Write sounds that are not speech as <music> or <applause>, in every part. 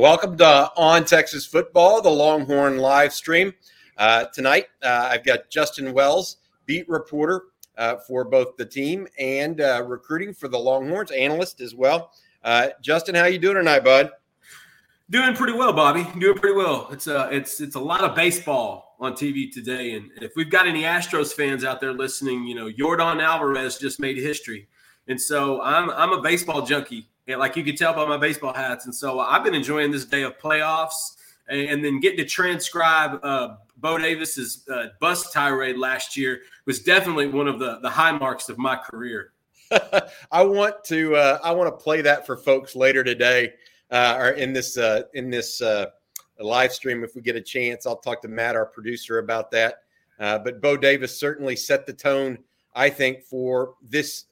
Welcome to On Texas Football, the Longhorn live stream. Uh, tonight, uh, I've got Justin Wells, beat reporter uh, for both the team and uh, recruiting for the Longhorns, analyst as well. Uh, Justin, how you doing tonight, bud? Doing pretty well, Bobby. Doing pretty well. It's a uh, it's it's a lot of baseball on TV today, and if we've got any Astros fans out there listening, you know, Yordan Alvarez just made history, and so I'm I'm a baseball junkie like you can tell by my baseball hats. And so I've been enjoying this day of playoffs and, and then getting to transcribe uh, Bo Davis's uh, bus tirade last year was definitely one of the, the high marks of my career. <laughs> I want to uh, I want to play that for folks later today uh, or in this uh, in this uh, live stream if we get a chance. I'll talk to Matt, our producer, about that. but Bo Davis certainly set the tone, I think, for this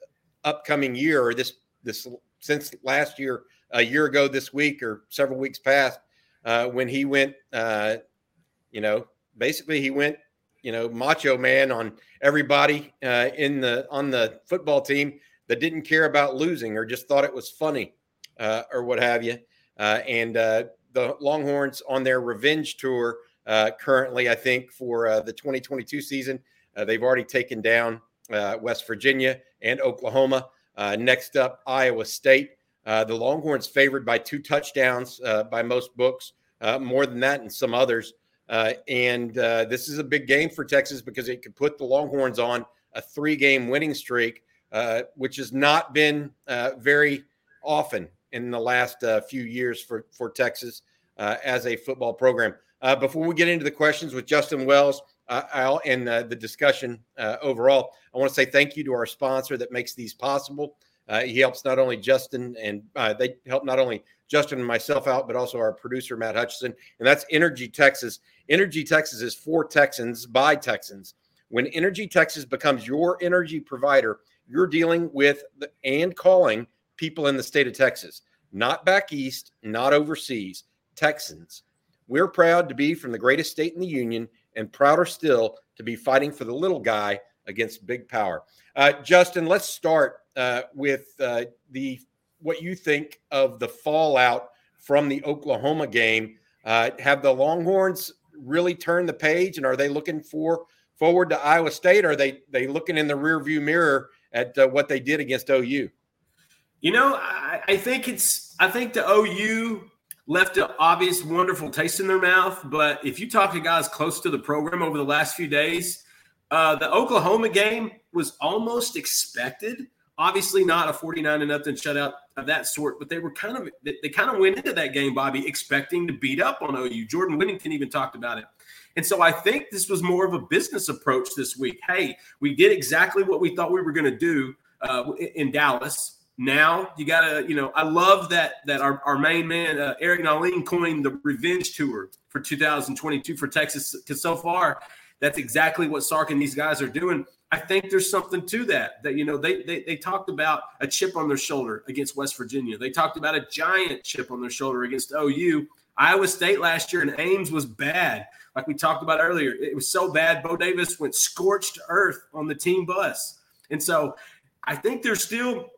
upcoming year or this this since last year, a year ago this week or several weeks past, uh, when he went, uh, you know, basically he went, you know, macho man on everybody uh, in the on the football team that didn't care about losing or just thought it was funny uh, or what have you. Uh, and uh, the Longhorns on their revenge tour currently, I think for the 2022 season, they've already taken down West Virginia and Oklahoma. Uh, next up, Iowa State. Uh, the Longhorns favored by two touchdowns uh, by most books, uh, more than that in some others. Uh, and uh, this is a big game for Texas because it could put the Longhorns on a three game winning streak, which has not been very often in the last few years for, for Texas as a football program. before we get into the questions with Justin Wells, uh, and uh, the discussion uh, overall. I want to say thank you to our sponsor that makes these possible. Uh, he helps not only Justin and uh, they help not only Justin and myself out, but also our producer Matt Hutchison, and that's Energy Texas. Energy Texas is for Texans by Texans. When Energy Texas becomes your energy provider, you're dealing with the, and calling people in the state of Texas, not back east, not overseas, Texans. We're proud to be from the greatest state in the union and prouder still to be fighting for the little guy against big power. Uh, Justin, let's start uh, with uh, the what you think of the fallout from the Oklahoma game. Uh, have the Longhorns really turned the page, and are they looking for forward to Iowa State? Or are they they looking in the rearview mirror at uh, what they did against OU? You know, I, I think it's I think the OU left an obvious, wonderful taste in their mouth. But if you talk to guys close to the program over the last few days, uh, the Oklahoma game was almost expected. Obviously, not a 49 to nothing shutout of that sort, but they were kind of they kind of went into that game, Bobby, expecting to beat up on OU. Jordan Whittington even talked about it. And so I think this was more of a business approach this week. Hey, we did exactly what we thought we were going to do uh, in Dallas now you gotta you know i love that that our, our main man uh, eric nahlin coined the revenge tour for 2022 for texas because so far that's exactly what sark and these guys are doing. I think there's something to that that you know they, they they talked about a chip on their shoulder against west virginia. They talked about a giant chip on their shoulder against ou iowa state last year and ames was bad. Like we talked about earlier it was so bad bo davis went scorched earth on the team bus. And so i think there's still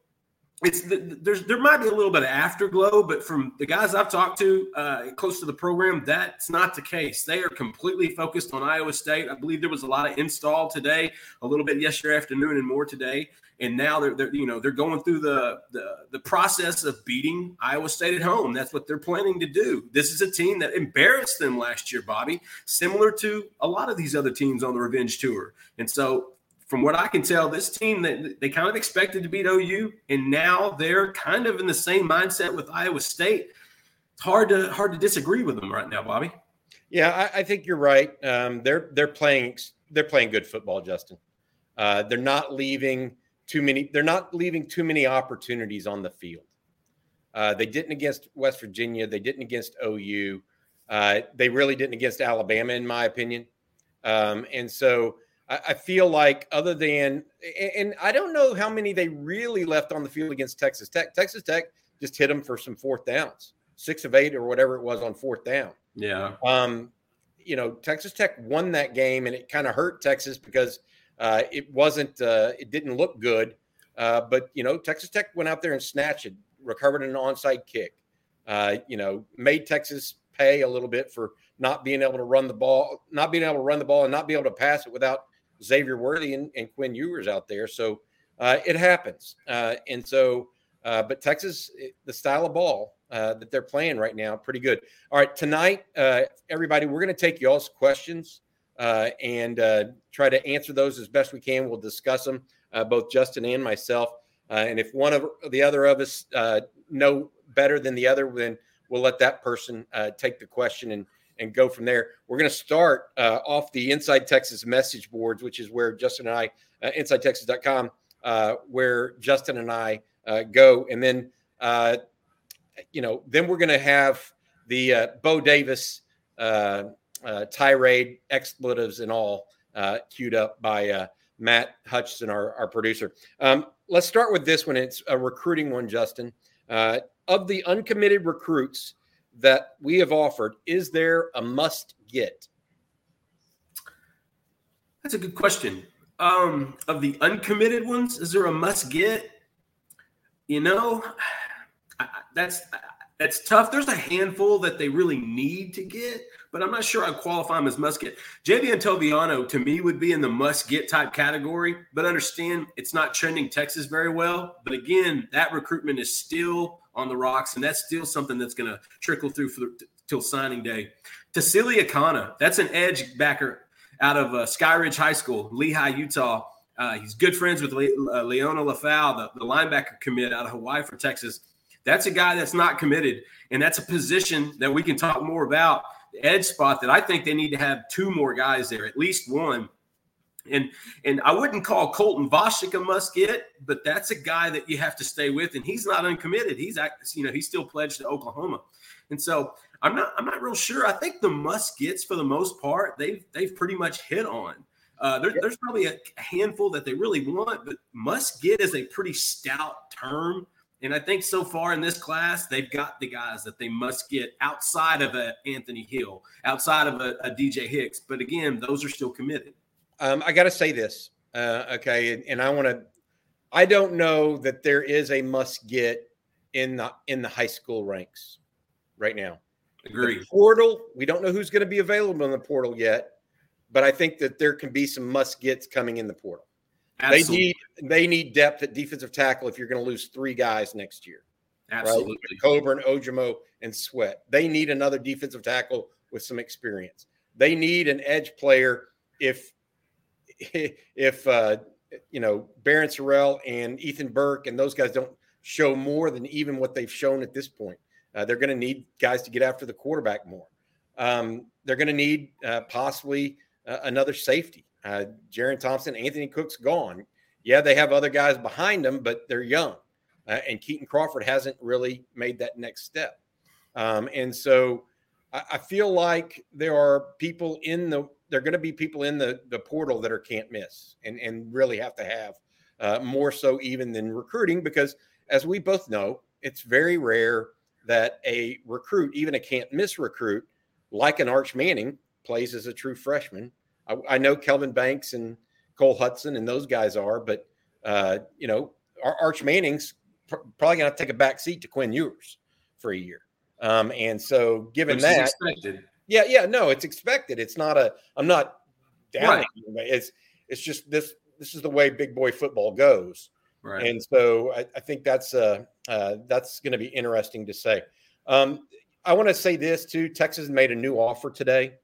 it's there's there might be a little bit of afterglow, but from the guys I've talked to uh, close to the program, that's not the case. They are completely focused on Iowa State. I believe there was a lot of install today, a little bit yesterday afternoon, and more today. And now they're, they're you know they're going through the, the the process of beating Iowa State at home. That's what they're planning to do. This is a team that embarrassed them last year, Bobby, similar to a lot of these other teams on the revenge tour. And so from what I can tell, this team that they kind of expected to beat OU, and now they're kind of in the same mindset with Iowa State. It's hard to hard to disagree with them right now, Bobby. Yeah, I, I think you're right. Um, they're they're playing they're playing good football, Justin. Uh, they're not leaving too many. They're not leaving too many opportunities on the field. Uh, they didn't against West Virginia. They didn't against OU. Uh, they really didn't against Alabama, in my opinion. Um, and so I, feel like other than and I don't know how many they really left on the field against Texas Tech. Texas Tech just hit them for some fourth downs, six of eight or whatever it was on fourth down. Yeah. Um, you know, Texas Tech won that game, and it kind of hurt Texas because uh, it wasn't, uh, it didn't look good. Uh, but you know, Texas Tech went out there and snatched it, recovered an onside kick, uh, you know, made Texas pay a little bit for not being able to run the ball, not being able to run the ball, and not be able to pass it without Xavier Worthy and, and Quinn Ewers out there. So uh, it happens. Uh, and so, uh, but Texas, the style of ball uh, that they're playing right now, pretty good. All right, tonight, uh, everybody, we're going to take y'all's questions and try to answer those as best we can. We'll discuss them, both Justin and myself. and if one of the other of us know better than the other, then we'll let that person take the question and and go from there. We're going to start uh, off the Inside Texas message boards, which is where Justin and I, uh, InsideTexas.com, uh, where Justin and I uh, go, and then uh, you know, then we're going to have the uh, Bo Davis uh, tirade, expletives, and all queued up by Matt Hutchison, our, our producer. Um, let's start with this one. It's a recruiting one, Justin. of the uncommitted recruits that we have offered, is there a must get? That's a good question. Um, of the uncommitted ones, is there a must get? You know, that's that's tough. There's a handful that they really need to get, but I'm not sure I'd qualify him as must get. JV Antoviano to me would be in the must get type category, but understand it's not trending Texas very well. But again, that recruitment is still on the rocks, and that's still something that's going to trickle through for the, till signing day. Tausili Akana, that's an edge backer out of uh, Skyridge High School, Lehi, Utah. Uh, he's good friends with Le- uh, Liona Lefau, the, the linebacker commit out of Hawaii for Texas. That's a guy that's not committed, and that's a position that we can talk more about. The edge spot that I think they need to have two more guys there, at least one and and I wouldn't call Colton Vasek a must get, but that's a guy that you have to stay with, and he's not uncommitted. He's you know he's still pledged to Oklahoma, and so I'm not I'm not real sure. I think the must gets for the most part they've they've pretty much hit on. Uh, there, there's probably a handful that they really want, but must get is a pretty stout term. And I think so far in this class, they've got the guys that they must get outside of a Anthony Hill, outside of a, a DJ Hicks. But again, those are still committed. Um, I got to say this, uh, okay, and, and I want to. I don't know that there is a must get in the in the high school ranks right now. Agree. Portal. We don't know who's going to be available in the portal yet, but I think that there can be some must gets coming in the portal. Absolutely. They need they need depth at defensive tackle if you're going to lose three guys next year. Absolutely. Right? Coburn, Ojomo, and Sweat. They need another defensive tackle with some experience. They need an edge player if <laughs> if uh, you know Barryn Sorrell and Ethan Burke and those guys don't show more than even what they've shown at this point, uh, they're going to need guys to get after the quarterback more. Um, they're going to need uh, possibly uh, another safety. Uh, Jerrin Thompson, Anthony Cook's gone. Yeah, they have other guys behind them, but they're young, uh, and Kitan Crawford hasn't really made that next step. Um, and so I, I feel like there are people in the there are going to be people in the the portal that are can't miss and and really have to have uh, more so even than recruiting because as we both know it's very rare that a recruit even a can't miss recruit like an arch manning plays as a true freshman i, I know kelvin banks and cole hutson and those guys are but uh, you know arch manning's pr- probably going to take a back seat to quinn ewers for a year um, and so given Which that yeah, yeah, no, it's expected. It's not a. I'm not down. Right. It's it's just this. This is the way big boy football goes. Right. And so I, I think that's uh, uh that's going to be interesting to say. Um, I want to say this too. Texas made a new offer today.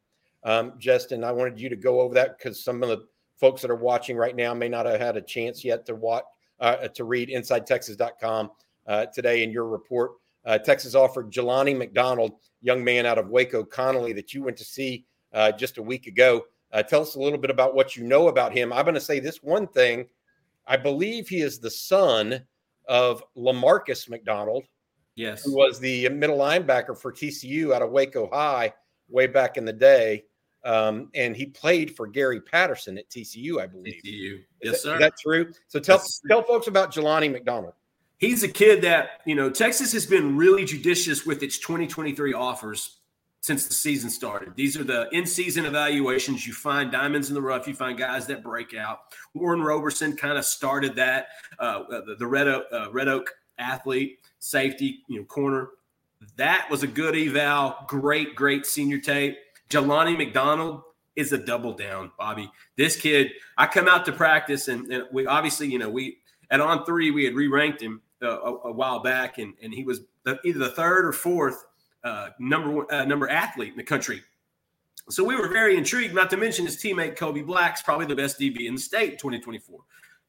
Um, Justin, I wanted you to go over that because some of the folks that are watching right now may not have had a chance yet to watch uh, to read InsideTexas.com uh, today in your report. Uh, Texas offered Jelani McDonald, young man out of Waco Connally that you went to see uh, just a week ago. Uh, tell us a little bit about what you know about him. I'm going to say this one thing. I believe he is the son of Lamarcus McDonald. Yes. Who was the middle linebacker for TCU out of Waco High way back in the day. Um, and he played for Gary Patterson at TCU, I believe. TCU. Yes, sir. Is that true? So tell, tell folks about Jelani McDonald he's a kid that you know Texas has been really judicious with its 2023 offers since the season started. These are the in-season evaluations. You find diamonds in the rough. You find guys that break out. Warren Roberson kind of started that. Uh, the, the Red Oak, uh, Red Oak athlete, safety, you know, corner. That was a good eval. Great, great senior tape. Jelani McDonald is a double down, Bobby. This kid, I come out to practice, and, and we obviously, you know, we at on three we had re ranked him uh, a, a, while back, and and he was the, either the third or fourth uh, number one uh, number athlete in the country. So we were very intrigued. Not to mention his teammate Kobe Black's probably the best DB in the state, 2024.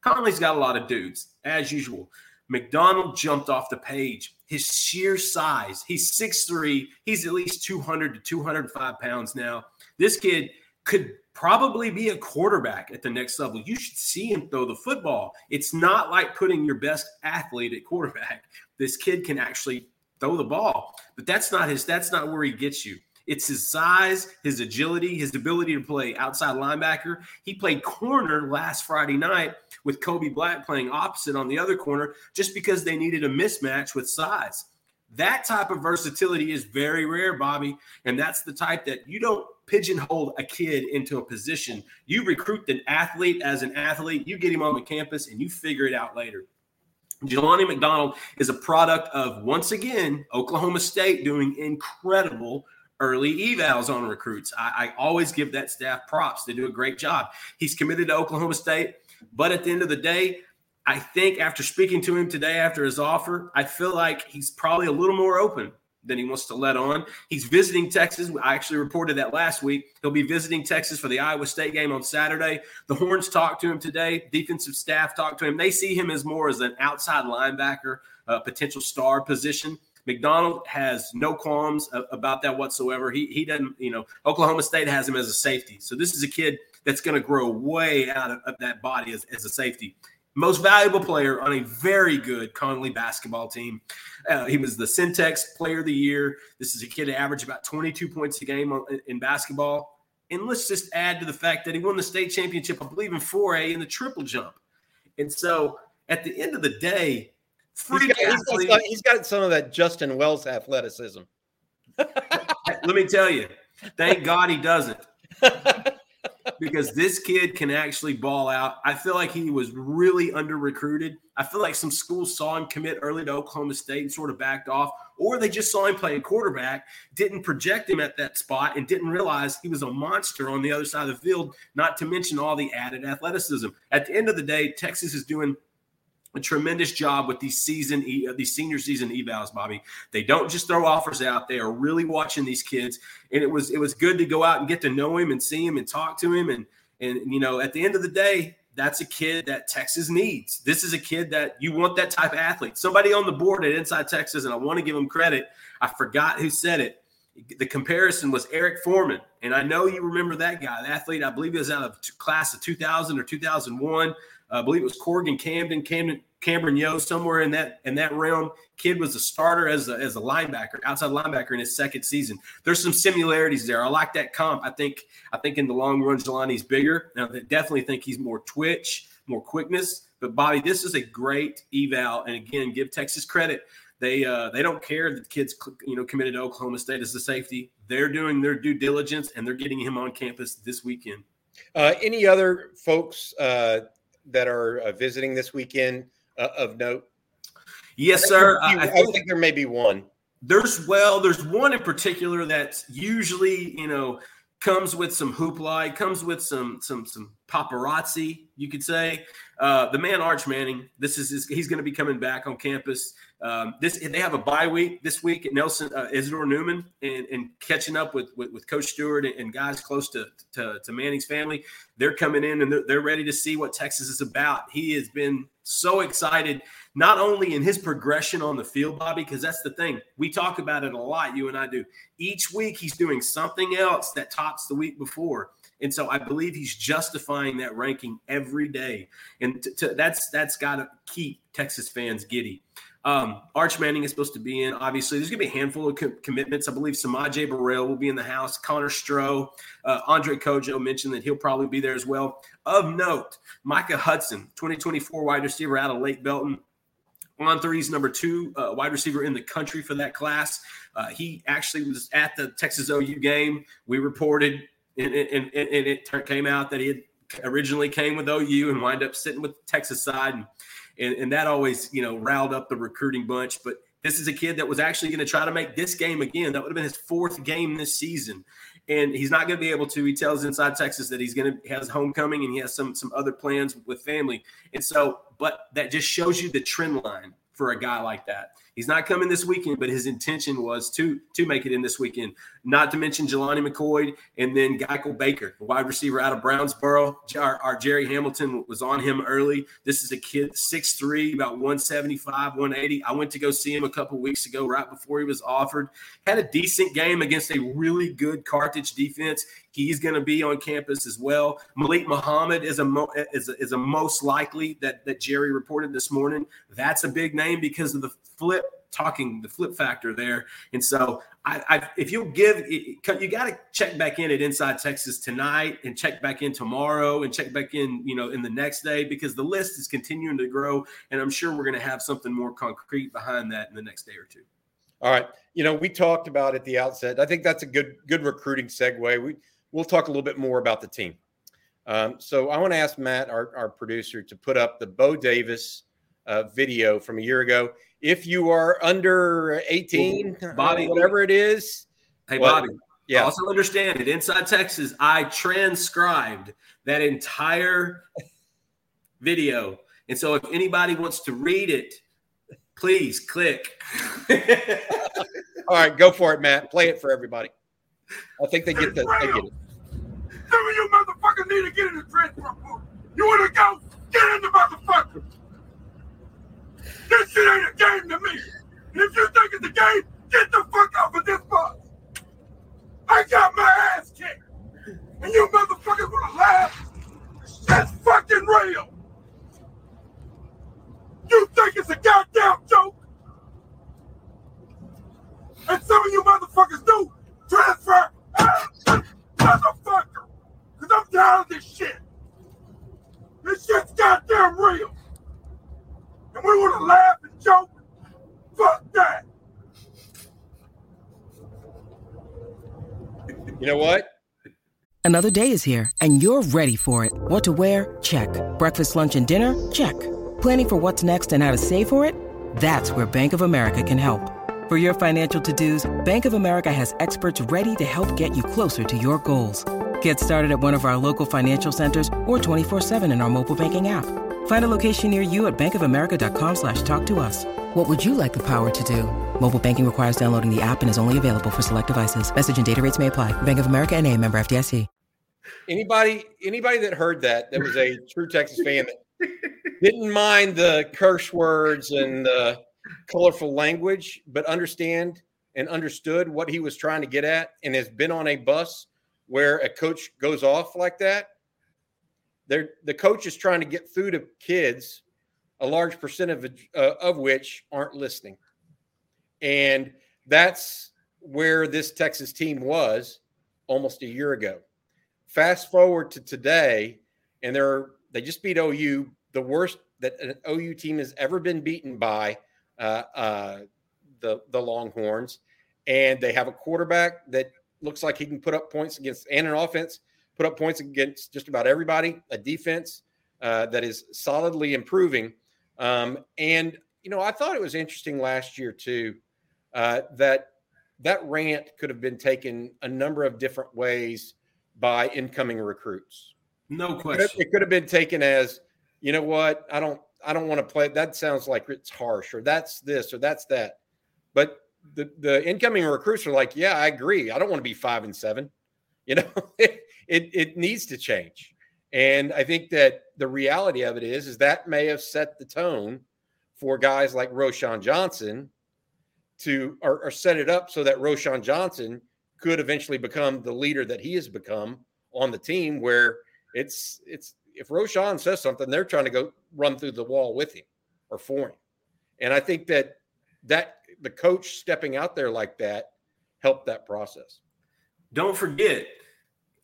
Connally's got a lot of dudes as usual. McDonald jumped off the page. His sheer size, he's 6'3, he's at least 200 to 205 pounds now. This kid could probably be a quarterback at the next level. You should see him throw the football. It's not like putting your best athlete at quarterback. This kid can actually throw the ball, but that's not his that's not where he gets you. It's his size, his agility, his ability to play outside linebacker. He played corner last Friday night with Kobe Black playing opposite on the other corner just because they needed a mismatch with size. That type of versatility is very rare, Bobby. And that's the type that you don't pigeonhole a kid into a position. You recruit an athlete as an athlete, you get him on the campus, and you figure it out later. Jelani McDonald is a product of, once again, Oklahoma State doing incredible early evals on recruits. I, I, always give that staff props. They do a great job. He's committed to Oklahoma State, but at the end of the day, I think after speaking to him today after his offer, I feel like he's probably a little more open than he wants to let on. He's visiting Texas. I actually reported that last week. He'll be visiting Texas for the Iowa State game on Saturday. The Horns talked to him today. Defensive staff talked to him. They see him as more as an outside linebacker, a potential star position. McDonald has no qualms about that whatsoever. He he doesn't, you know, Oklahoma State has him as a safety. So this is a kid that's going to grow way out of, of that body as, as a safety most valuable player on a very good Connally basketball team. Uh, he was the Centex Player of the Year. This is a kid that averaged about 22 points a game on, in basketball. And let's just add to the fact that he won the state championship, I believe, in 4A in the triple jump. And so at the end of the day, He's got, he's, got, he's got some of that Justin Wells athleticism. <laughs> Let me tell you, thank God he doesn't. because this kid can actually ball out. I feel like he was really under recruited. I feel like some schools saw him commit early to Oklahoma State and sort of backed off, or they just saw him playing quarterback, didn't project him at that spot, and didn't realize he was a monster on the other side of the field, not to mention all the added athleticism. At the end of the day, Texas is doing a tremendous job with these season uh, these senior season evals, Bobby. They don't just throw offers out; they are really watching these kids, and it was it was good to go out and get to know him and see him and talk to him, and and you know at the end of the day, that's a kid that Texas needs. This is a kid that you want that type of athlete. Somebody on the board at Inside Texas, and I want to give him credit. I forgot who said it. The comparison was Eric Foreman, and I know you remember that guy, the athlete. I believe he was out of class of 2000 or 2001. I believe it was Corgan Camden, Camden Cameron Yo, somewhere in that in that realm. Kid was a starter as a, as a linebacker, outside linebacker in his second season. There's some similarities there. I like that comp. I think I think in the long run, Jelani's bigger. Now, I definitely think he's more twitch, more quickness. But Bobby, this is a great eval, and again, give Texas credit. They uh, they don't care that the kid's you know committed to Oklahoma State as a safety. They're doing their due diligence, and they're getting him on campus this weekend. Uh, any other folks uh, that are uh, visiting this weekend? uh, of note? Yes, sir. I, I, think, I think there may be one. There's well, there's one in particular that's usually you know comes with some hoopla. Comes with some some some paparazzi, you could say. Uh, the man Arch Manning. This is his, he's going to be coming back on campus. Um, this they have a bye week this week at Nelson uh, Isidore Newman and, and catching up with, with, with Coach Stewart and, and guys close to, to, to Manning's family. They're coming in and they're, they're ready to see what Texas is about. He has been so excited, not only in his progression on the field, Bobby, because that's the thing. We talk about it a lot, you and I do. Each week he's doing something else that tops the week before. And so I believe he's justifying that ranking every day. And that's that's got to keep Texas fans giddy. Um, Arch Manning is supposed to be in. Obviously, there's going to be a handful of co- commitments. I believe Samaje Burrell will be in the house. Connor Stroh, uh, Andre Kojo mentioned that he'll probably be there as well. Of note, Micah Hudson, 2024 wide receiver out of Lake Belton. On three's number two uh, wide receiver in the country for that class. Uh, he actually was at the Texas OU game. We reported, and, and, and it came out that he had originally came with OU and wind up sitting with the Texas side. And and, and that always you know riled up the recruiting bunch. But This is a kid that was actually going to try to make this game again. That would have been his fourth game this season and he's not going to be able to. He tells Inside Texas that he's going to has homecoming and he has some some other plans with family, and so. But that just shows you the trend line for a guy like that. He's not coming this weekend, but his intention was to to make it in this weekend. Not to mention Jelani McCoy and then Geico Baker, wide receiver out of Brownsboro. Our, our, Jerry Hamilton was on him early. This is a kid, 6'3", about 175, 180. I went to go see him a couple weeks ago, right before he was offered. Had a decent game against a really good Carthage defense. He's going to be on campus as well. Malik Muhammad is a, mo- is a, is a most likely that that Jerry reported this morning. That's a big name because of the flip talking the flip factor there. And so, I, I if you'll give, you got to check back in at Inside Texas tonight, and check back in tomorrow, and check back in, you know, in the next day because the list is continuing to grow, and I'm sure we're going to have something more concrete behind that in the next day or two. All right, you know, we talked about at the outset. I think that's a good good recruiting segue. We we'll talk a little bit more about the team. Um, so I want to ask Matt, our, our producer, to put up the Bo Davis uh, video from a year ago. If you are under 18, uh, Bobby, whatever it is. Hey, well, Bobby. Yeah. Also understand it. Inside Texas, I transcribed that entire video. And so if anybody wants to read it, please click. <laughs> All right, go for it, Matt. Play it for everybody. I think they get the they get it. Some of you motherfuckers need to get in the transfer portal. You want to go? Get in the motherfucker. This shit ain't a game to me. If you think it's a game, get the fuck off of this bus. I got my ass kicked. And you motherfuckers wanna laugh? That's fucking real. You think it's a goddamn joke? And some of you motherfuckers do transfer motherfucker. Cause I'm tired of this shit. This shit's goddamn real and we want to laugh and joke. Fuck that. You know what? Another day is here, and you're ready for it. What to wear? Check. Breakfast, lunch, and dinner? Check. Planning for what's next and how to save for it? That's where Bank of America can help. For your financial to-dos, Bank of America has experts ready to help get you closer to your goals. Get started at one of our local financial centers or 24-7 in our mobile banking app. Find a location near you at bankofamerica.com slash talk to us. What would you like the power to do? Mobile banking requires downloading the app and is only available for select devices. Message and data rates may apply. Bank of America and a member FDIC. Anybody, anybody that heard that, that was a true Texas fan that didn't mind the curse words and the colorful language, but understand and understood what he was trying to get at and has been on a bus where a coach goes off like that they're, the coach is trying to get through to kids, a large percentage of, uh, of which aren't listening. And that's where this Texas team was almost a year ago. Fast forward to today, and they're they just beat OU, the worst that an OU team has ever been beaten by uh, uh, the the Longhorns, and they have a quarterback that looks like he can put up points against and an offense put up points against just about everybody, a defense uh, that is solidly improving. Um, and, you know, I thought it was interesting last year, too, uh, that that rant could have been taken a number of different ways by incoming recruits. No question. It could have been taken as, you know what, I don't, I don't want to play. That sounds like it's harsh, or that's this, or that's that. But the the incoming recruits are like, yeah, I agree. I don't want to be five and seven. You know, <laughs> it, it, needs to change. And I think that the reality of it is, is that may have set the tone for guys like Roschon Johnson to or, or set it up so that Roschon Johnson could eventually become the leader that he has become on the team where it's it's if Roschon says something, they're trying to go run through the wall with him or for him. And I think that that the coach stepping out there like that helped that process. Don't forget,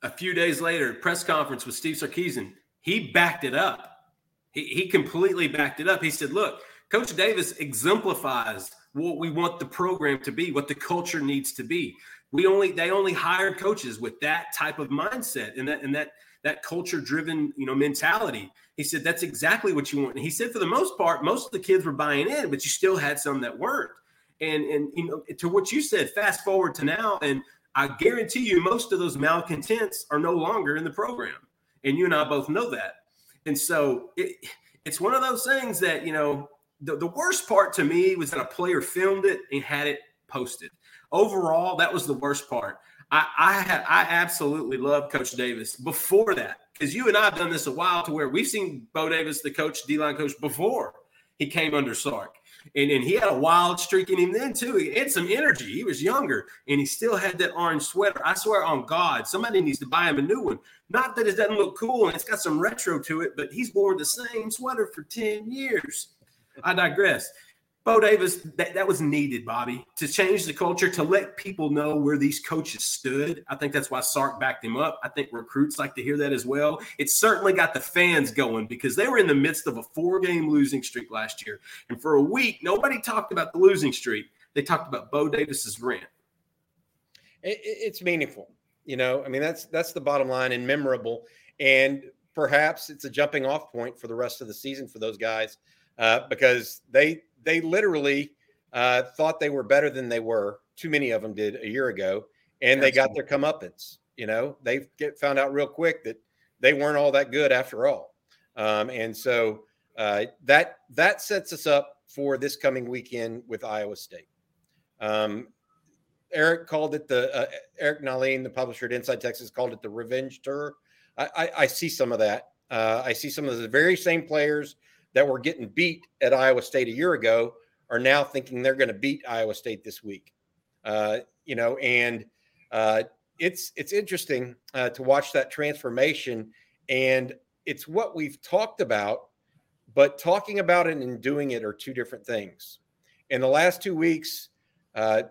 a few days later, press conference with Steve Sarkisian, he backed it up. He, he completely backed it up. He said, look, Coach Davis exemplifies what we want the program to be, what the culture needs to be. We only they only hired coaches with that type of mindset and that and that that culture driven you know mentality. He said that's exactly what you want. And he said for the most part, most of the kids were buying in, but you still had some that weren't. And and you know, to what you said, fast forward to now, and I guarantee you, most of those malcontents are no longer in the program, and you and I both know that. And so it, it's one of those things that you know. The, the worst part to me was that a player filmed it and had it posted. Overall, that was the worst part. I I, had, I absolutely love Coach Davis before that because you and I have done this a while to where we've seen Bo Davis, the coach, D line coach, before he came under Sark. And, and he had a wild streak in him then too. He had some energy. He was younger and he still had that orange sweater. I swear on God, somebody needs to buy him a new one. Not that it doesn't look cool and it's got some retro to it, but he's worn the same sweater for 10 years. I digress. Bo Davis, that, that was needed, Bobby, to change the culture, to let people know where these coaches stood. I think that's why Sark backed him up. I think recruits like to hear that as well. It certainly got the fans going because they were in the midst of a four game losing streak last year. And for a week, nobody talked about the losing streak. They talked about Bo Davis's rant. It, it's meaningful. You know, I mean, that's that's the bottom line and memorable. And perhaps it's a jumping off point for the rest of the season for those guys uh, because they they literally uh, thought they were better than they were. Too many of them did a year ago, and they got their comeuppance. You know, they get found out real quick that they weren't all that good after all, um, and so uh, that that sets us up for this coming weekend with Iowa State. Um, Eric called it the uh, Eric Nahlin, the publisher at Inside Texas, called it the revenge tour. I, I, I see some of that. Uh, I see some of the very same players that were getting beat at Iowa State a year ago are now thinking they're going to beat Iowa State this week. Uh, you know, and uh, it's it's interesting uh, to watch that transformation, and it's what we've talked about, but talking about it and doing it are two different things. In the last two weeks, uh,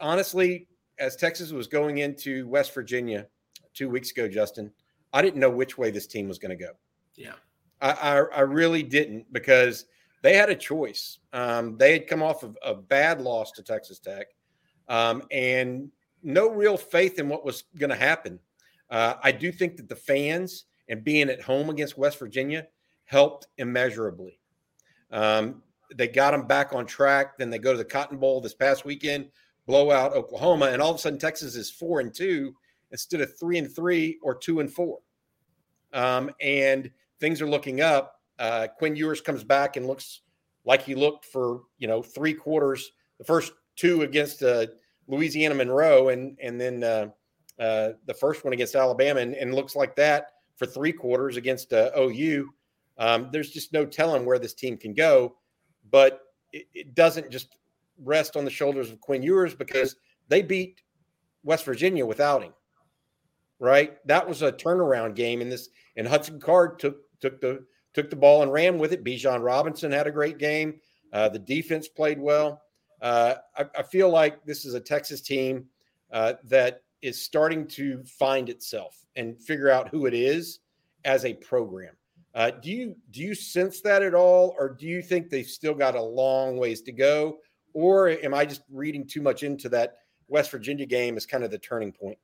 honestly, as Texas was going into West Virginia two weeks ago, Justin, I didn't know which way this team was going to go. Yeah. I, I, really didn't because they had a choice. Um, they had come off of a bad loss to Texas Tech um, and no real faith in what was going to happen. Uh, I do think that the fans and being at home against West Virginia helped immeasurably. Um, they got them back on track. Then they go to the Cotton Bowl this past weekend, blow out Oklahoma, and all of a sudden Texas is four and two instead of three and three or two and four. Um, and things are looking up. Uh, Quinn Ewers comes back and looks like he looked for you know three quarters, the first two against uh, Louisiana Monroe, and and then uh, uh, the first one against Alabama, and, and, looks like that for three quarters against uh, OU. Um, there's just no telling where this team can go, but it, it, doesn't just rest on the shoulders of Quinn Ewers because they beat West Virginia without him. Right, that was a turnaround game in this, and Hudson Card took took the took the ball and ran with it. Bijan Robinson had a great game. Uh, the defense played well. Uh, I, I, feel like this is a Texas team uh, that is starting to find itself and figure out who it is as a program. Uh, do you do you sense that at all, or do you think they've still got a long ways to go, or am I just reading too much into that West Virginia game as kind of the turning point?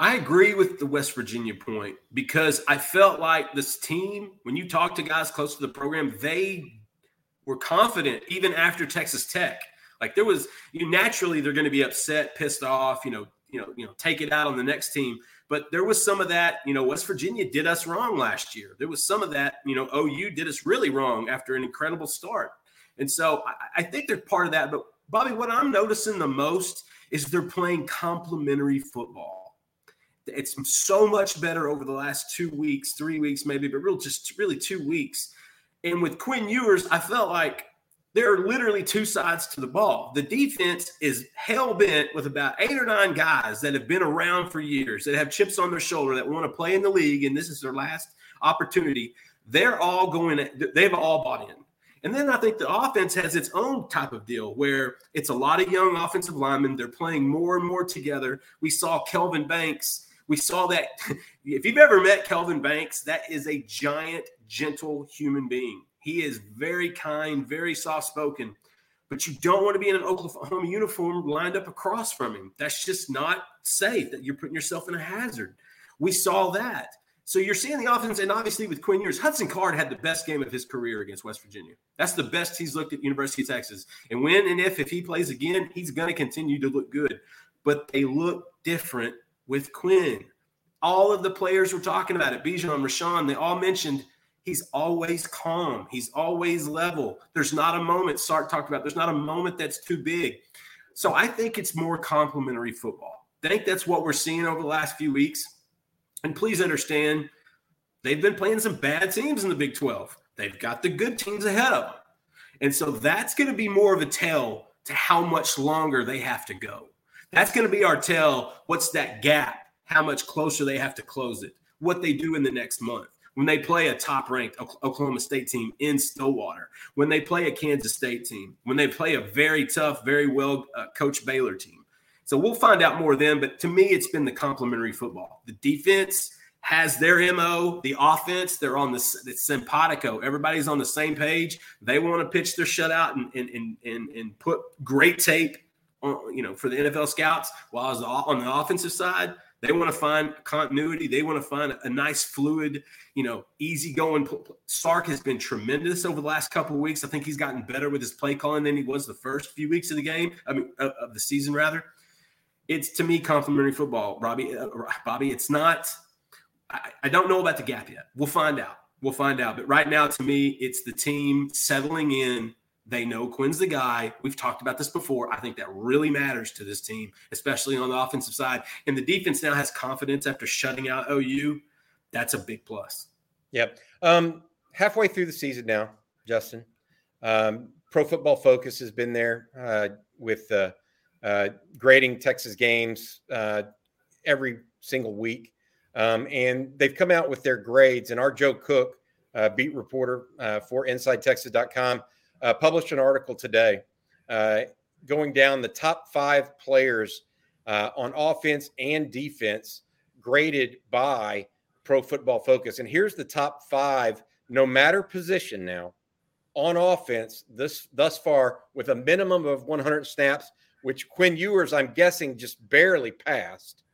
I agree with the West Virginia point because I felt like this team, when you talk to guys close to the program, they were confident even after Texas Tech. Like there was, you naturally they're going to be upset, pissed off, you know, you know, you know, take it out on the next team. But there was some of that, you know, West Virginia did us wrong last year. There was some of that, you know, OU did us really wrong after an incredible start. And so I, I think they're part of that. But Bobby, what I'm noticing the most is they're playing complementary football it's so much better over the last two weeks, three weeks maybe, but real just really two weeks. And with Quinn Ewers, I felt like there are literally two sides to the ball. The defense is hell bent with about eight or nine guys that have been around for years, that have chips on their shoulder, that want to play in the league, and this is their last opportunity. They're all going, they've all bought in. And then I think the offense has its own type of deal where it's a lot of young offensive linemen. They're playing more and more together. We saw Kelvin Banks we saw that. <laughs> If you've ever met Kelvin Banks, that is a giant, gentle human being. He is very kind, very soft spoken, but you don't want to be in an Oklahoma uniform lined up across from him. That's just not safe. That you're putting yourself in a hazard. We saw that. So you're seeing the offense, and obviously with Quinn Ewers, Hudson Card had the best game of his career against West Virginia. That's the best he's looked at University of Texas. And when and if if he plays again, he's going to continue to look good. But they look different with Quinn. All of the players were talking about it. Bijan, Roschon, they all mentioned he's always calm. He's always level. There's not a moment, Sark talked about, there's not a moment that's too big. So I think it's more complimentary football. I think that's what we're seeing over the last few weeks. And please understand, they've been playing some bad teams in the Big 12. They've got the good teams ahead of them. And so that's going to be more of a tell to how much longer they have to go. That's going to be our tell. What's that gap? How much closer they have to close it? What they do in the next month when they play a top ranked Oklahoma State team in Stillwater, when they play a Kansas State team, when they play a very tough, very well uh, coached Baylor team. So we'll find out more then. But to me, it's been the complementary football. The defense has their MO, the offense, they're on the it's simpatico. Everybody's on the same page. They want to pitch their shutout and and and and, and put great tape you know, for the NFL scouts. While on the offensive side, they want to find continuity. They want to find a nice, fluid, you know, easygoing. Sark has been tremendous over the last couple of weeks. I think he's gotten better with his play calling than he was the first few weeks of the game. I mean, of the season rather. It's to me complimentary football, Robbie. Uh, Bobby, it's not. I, I don't know about the gap yet. We'll find out. We'll find out. But right now, to me, it's the team settling in they know Quinn's the guy. We've talked about this before. I think that really matters to this team, especially on the offensive side. And the defense now has confidence after shutting out OU. That's a big plus. Yep. Um, halfway through the season now, Justin. Um, Pro Football Focus has been there uh, with uh, uh, grading Texas games uh, every single week. Um, and they've come out with their grades. And our Joe Cook, uh, beat reporter uh, for InsideTexas.com, uh, published an article today uh, going down the top five players uh, on offense and defense graded by Pro Football Focus. And here's the top five, no matter position now, on offense this thus far with a minimum of 100 snaps, which Quinn Ewers, I'm guessing, just barely passed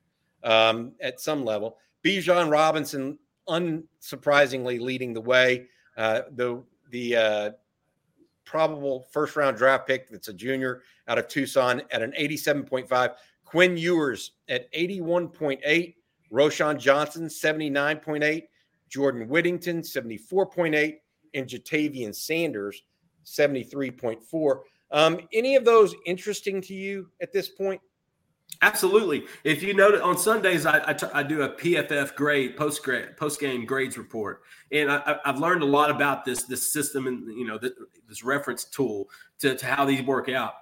um, at some level. Bijan Robinson, unsurprisingly, leading the way. Uh, the the uh, probable first round draft pick that's a junior out of Tucson at an 87.5. Quinn Ewers at 81.8. Roschon Johnson, 79.8. Jordan Whittington, 74.8. And Ja'Tavion Sanders, 73.4. Um, any of those interesting to you at this point? Absolutely. If you notice on Sundays, I, I, t- I do a PFF grade post grade post game grades report, and I, have learned a lot about this this system and you know this, this reference tool to, to how these work out.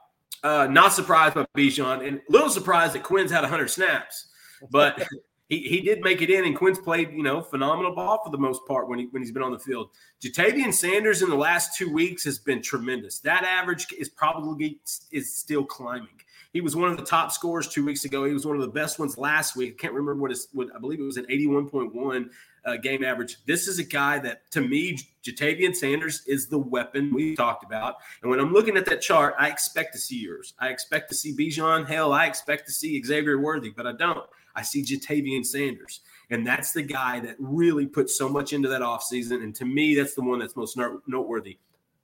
Uh, not surprised by Bijan, and a little surprised that Quinn's had 100 snaps, <laughs> but he, he did make it in, and Quinn's played you know phenomenal ball for the most part when he when he's been on the field. Ja'Tavion Sanders in the last two weeks has been tremendous. That average is probably is still climbing. He was one of the top scorers two weeks ago. He was one of the best ones last week. I can't remember what his, what I believe it was an 81.1 uh, game average. This is a guy that, to me, Ja'Tavion Sanders is the weapon we talked about. And when I'm looking at that chart, I expect to see Ewers. I expect to see Bijan. Hell, I expect to see Xavier Worthy, but I don't. I see Ja'Tavion Sanders. And that's the guy that really put so much into that offseason. And to me, that's the one that's most noteworthy.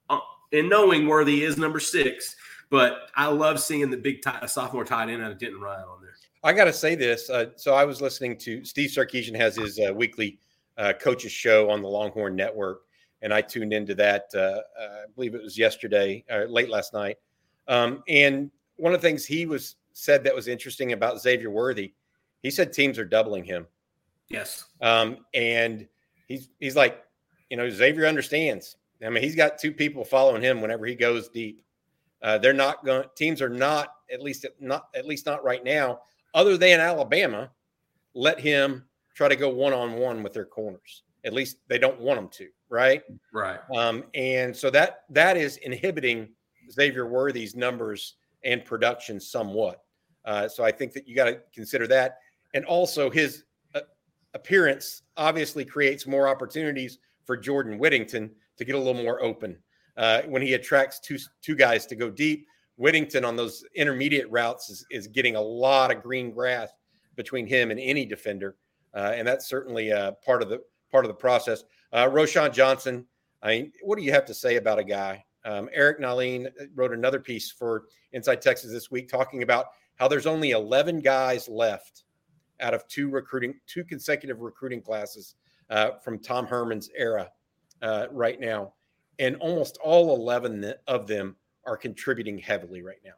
Uh, and knowing Worthy is number six, but I love seeing the big tight, sophomore tight end out of Denton Ryan on there. I got to say this. Uh, so I was listening to Steve Sarkisian has his uh, weekly uh, coaches show on the Longhorn Network, and I tuned into that. Uh, uh, I believe it was yesterday, or late last night. Um, and one of the things he was said that was interesting about Xavier Worthy, he said teams are doubling him. Yes. Um, and he's he's like, you know, Xavier understands. I mean, he's got two people following him whenever he goes deep. Uh, they're not going. Teams are not at least not at least not right now. Other than Alabama, let him try to go one on one with their corners. At least they don't want him to, right? Right. Um, and so that that is inhibiting Xavier Worthy's numbers and production somewhat. Uh, so I think that you got to consider that, and also his uh, appearance obviously creates more opportunities for Jordan Whittington to get a little more open uh, when he attracts two two guys to go deep. Whittington on those intermediate routes is, is getting a lot of green grass between him and any defender. uh, and that's certainly uh, part of the part of the process. Uh, Roschon Johnson, I mean, what do you have to say about a guy? Um, Eric Nahlin wrote another piece for Inside Texas this week talking about how there's only 11 guys left out of two recruiting, two consecutive recruiting classes uh, from Tom Herman's era uh, right now, and almost all 11 of them are contributing heavily right now.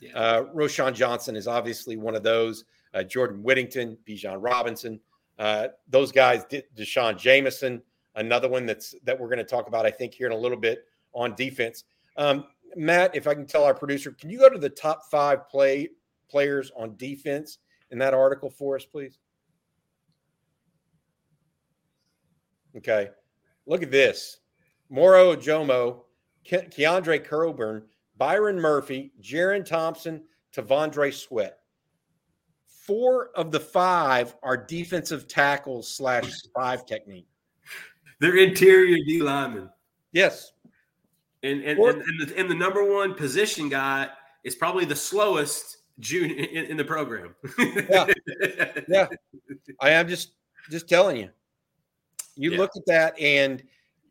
Yeah. Uh, Roschon Johnson is obviously one of those. Uh, Jordan Whittington, Bijan Robinson, uh, those guys. D'Shawn Jamison, another one that's that we're going to talk about. I think here in a little bit on defense. Um, Matt, if I can tell our producer, can you go to the top five play players on defense in that article for us, please? Okay, look at this: Moro Ojomo, Ke- Keondre Coburn, Byron Murphy, Jerrin Thompson, T'Vondre Sweat. Four of the five are defensive tackles slash five technique. They're interior D linemen. Yes. And and, and, and, the, and the number one position guy is probably the slowest June in, in the program. yeah. Yeah. I am just just telling you. You yeah. look at that and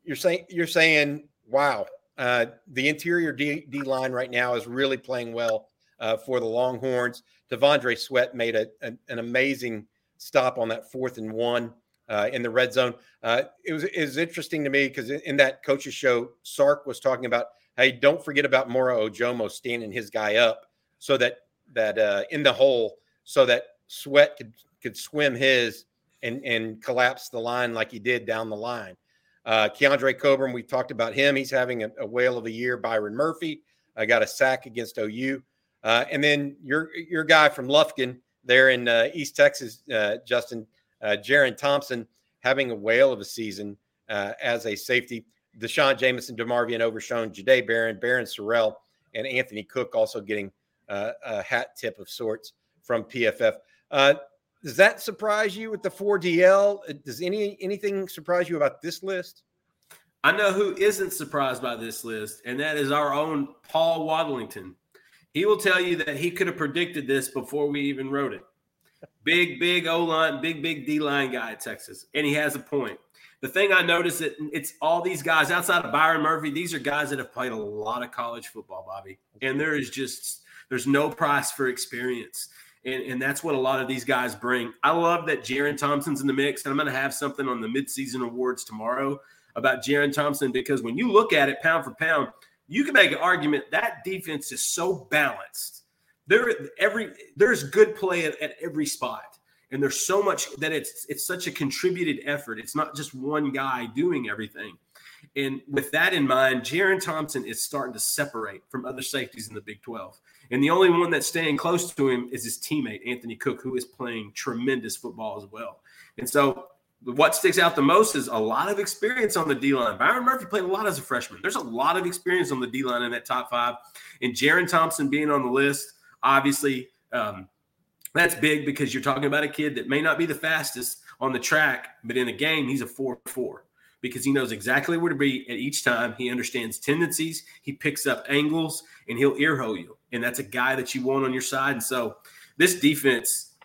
you're saying you're saying, wow, uh, the interior D, D, line right now is really playing well uh, for the Longhorns. T'Vondre Sweat made a, an amazing stop on that fourth and one uh, in the red zone. Uh, it was it was interesting to me because in, in, that coaches show, Sark was talking about, hey, don't forget about Moro Ojomo standing his guy up so that that uh, in the hole so that Sweat could could swim his and and collapse the line like he did down the line. Uh, Keondre Coburn, we talked about him. He's having a, a whale of a year. Byron Murphy uh, got a sack against OU. Uh, and then your your guy from Lufkin there in uh, East Texas, uh, Justin uh, Jerrin Thompson, having a whale of a season uh, as a safety. D'Shawn Jamison, DeMarvion Overshown, Jahdae Barron, Barryn Sorrell, and Anthony Cook also getting a hat tip of sorts from PFF. Does that surprise you with the 4DL? Does any anything surprise you about this list? I know who isn't surprised by this list, and that is our own Paul Wadlington. He will tell you that he could have predicted this before we even wrote it. Big, big O line, big, big D line guy at Texas, and he has a point. The thing I noticed that it's all these guys outside of Byron Murphy. These are guys that have played a lot of college football, Bobby, and there is just there's no price for experience. And, and that's what a lot of these guys bring. I love that Jerrin Thompson's in the mix, and I'm going to have something on the midseason awards tomorrow about Jerrin Thompson because when you look at it pound for pound, you can make an argument that defense is so balanced. There, every there's good play at, at every spot, and there's so much that it's it's such a contributed effort. It's not just one guy doing everything. And with that in mind, Jerrin Thompson is starting to separate from other safeties in the Big 12. And the only one that's staying close to him is his teammate, Anthony Cook, who is playing tremendous football as well. And so what sticks out the most is a lot of experience on the D line. Byron Murphy played a lot as a freshman. There's a lot of experience on the D line in that top five. And Jerrin Thompson being on the list, obviously, um, that's big because you're talking about a kid that may not be the fastest on the track, but in a game, he's a 4 4 because he knows exactly where to be at each time. He understands tendencies, he picks up angles, and he'll earhole you. And that's a guy that you want on your side. And so this defense,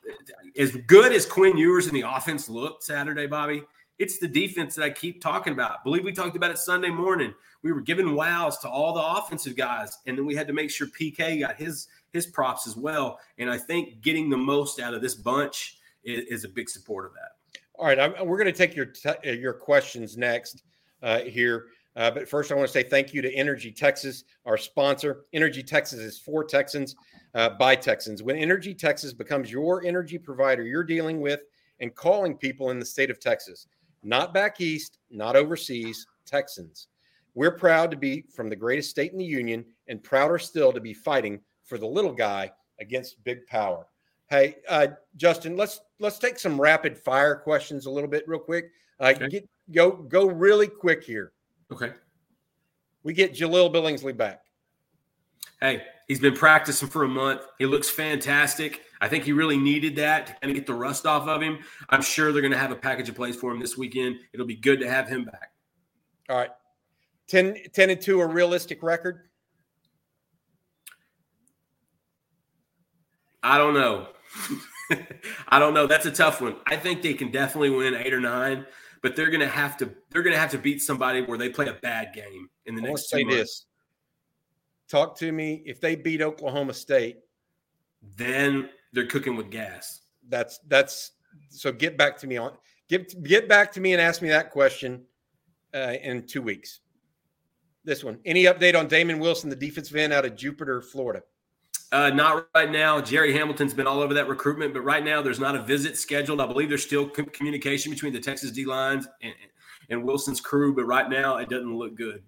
as good as Quinn Ewers and the offense looked Saturday, Bobby, it's the defense that I keep talking about. I believe we talked about it Sunday morning. We were giving wows to all the offensive guys, and then we had to make sure PK got his his props as well. And I think getting the most out of this bunch is, is a big support of that. All right, I'm, we're going to take your te- uh, your questions next uh, here. Uh, but first, I want to say thank you to Energy Texas, our sponsor. Energy Texas is for Texans uh, by Texans. When Energy Texas becomes your energy provider, you're dealing with and calling people in the state of Texas, not back east, not overseas, Texans. We're proud to be from the greatest state in the union and prouder still to be fighting for the little guy against big power. Hey, uh, Justin, let's let's take some rapid fire questions a little bit real quick. Uh, okay. get, go go really quick here. Okay. We get Jahleel Billingsley back. Hey, he's been practicing for a month. He looks fantastic. I think he really needed that to kind of get the rust off of him. I'm sure they're going to have a package of plays for him this weekend. It'll be good to have him back. All right. 10, 10 and 2 a realistic record? I don't know. <laughs> I don't know. That's a tough one. I think they can definitely win eight or nine, but they're gonna have to they're gonna have to beat somebody where they play a bad game in the I next say two months. this. Talk to me. If they beat Oklahoma State, Then they're cooking with gas. that's that's so get back to me on get get back to me and ask me that question uh, in two weeks. This one. Any update on Damon Wilson, the defensive end out of Jupiter, Florida? Uh, not right now. Jerry Hamilton's been all over that recruitment, but right now there's not a visit scheduled. I believe there's still com- communication between the Texas D lines and, and Wilson's crew, but right now it doesn't look good.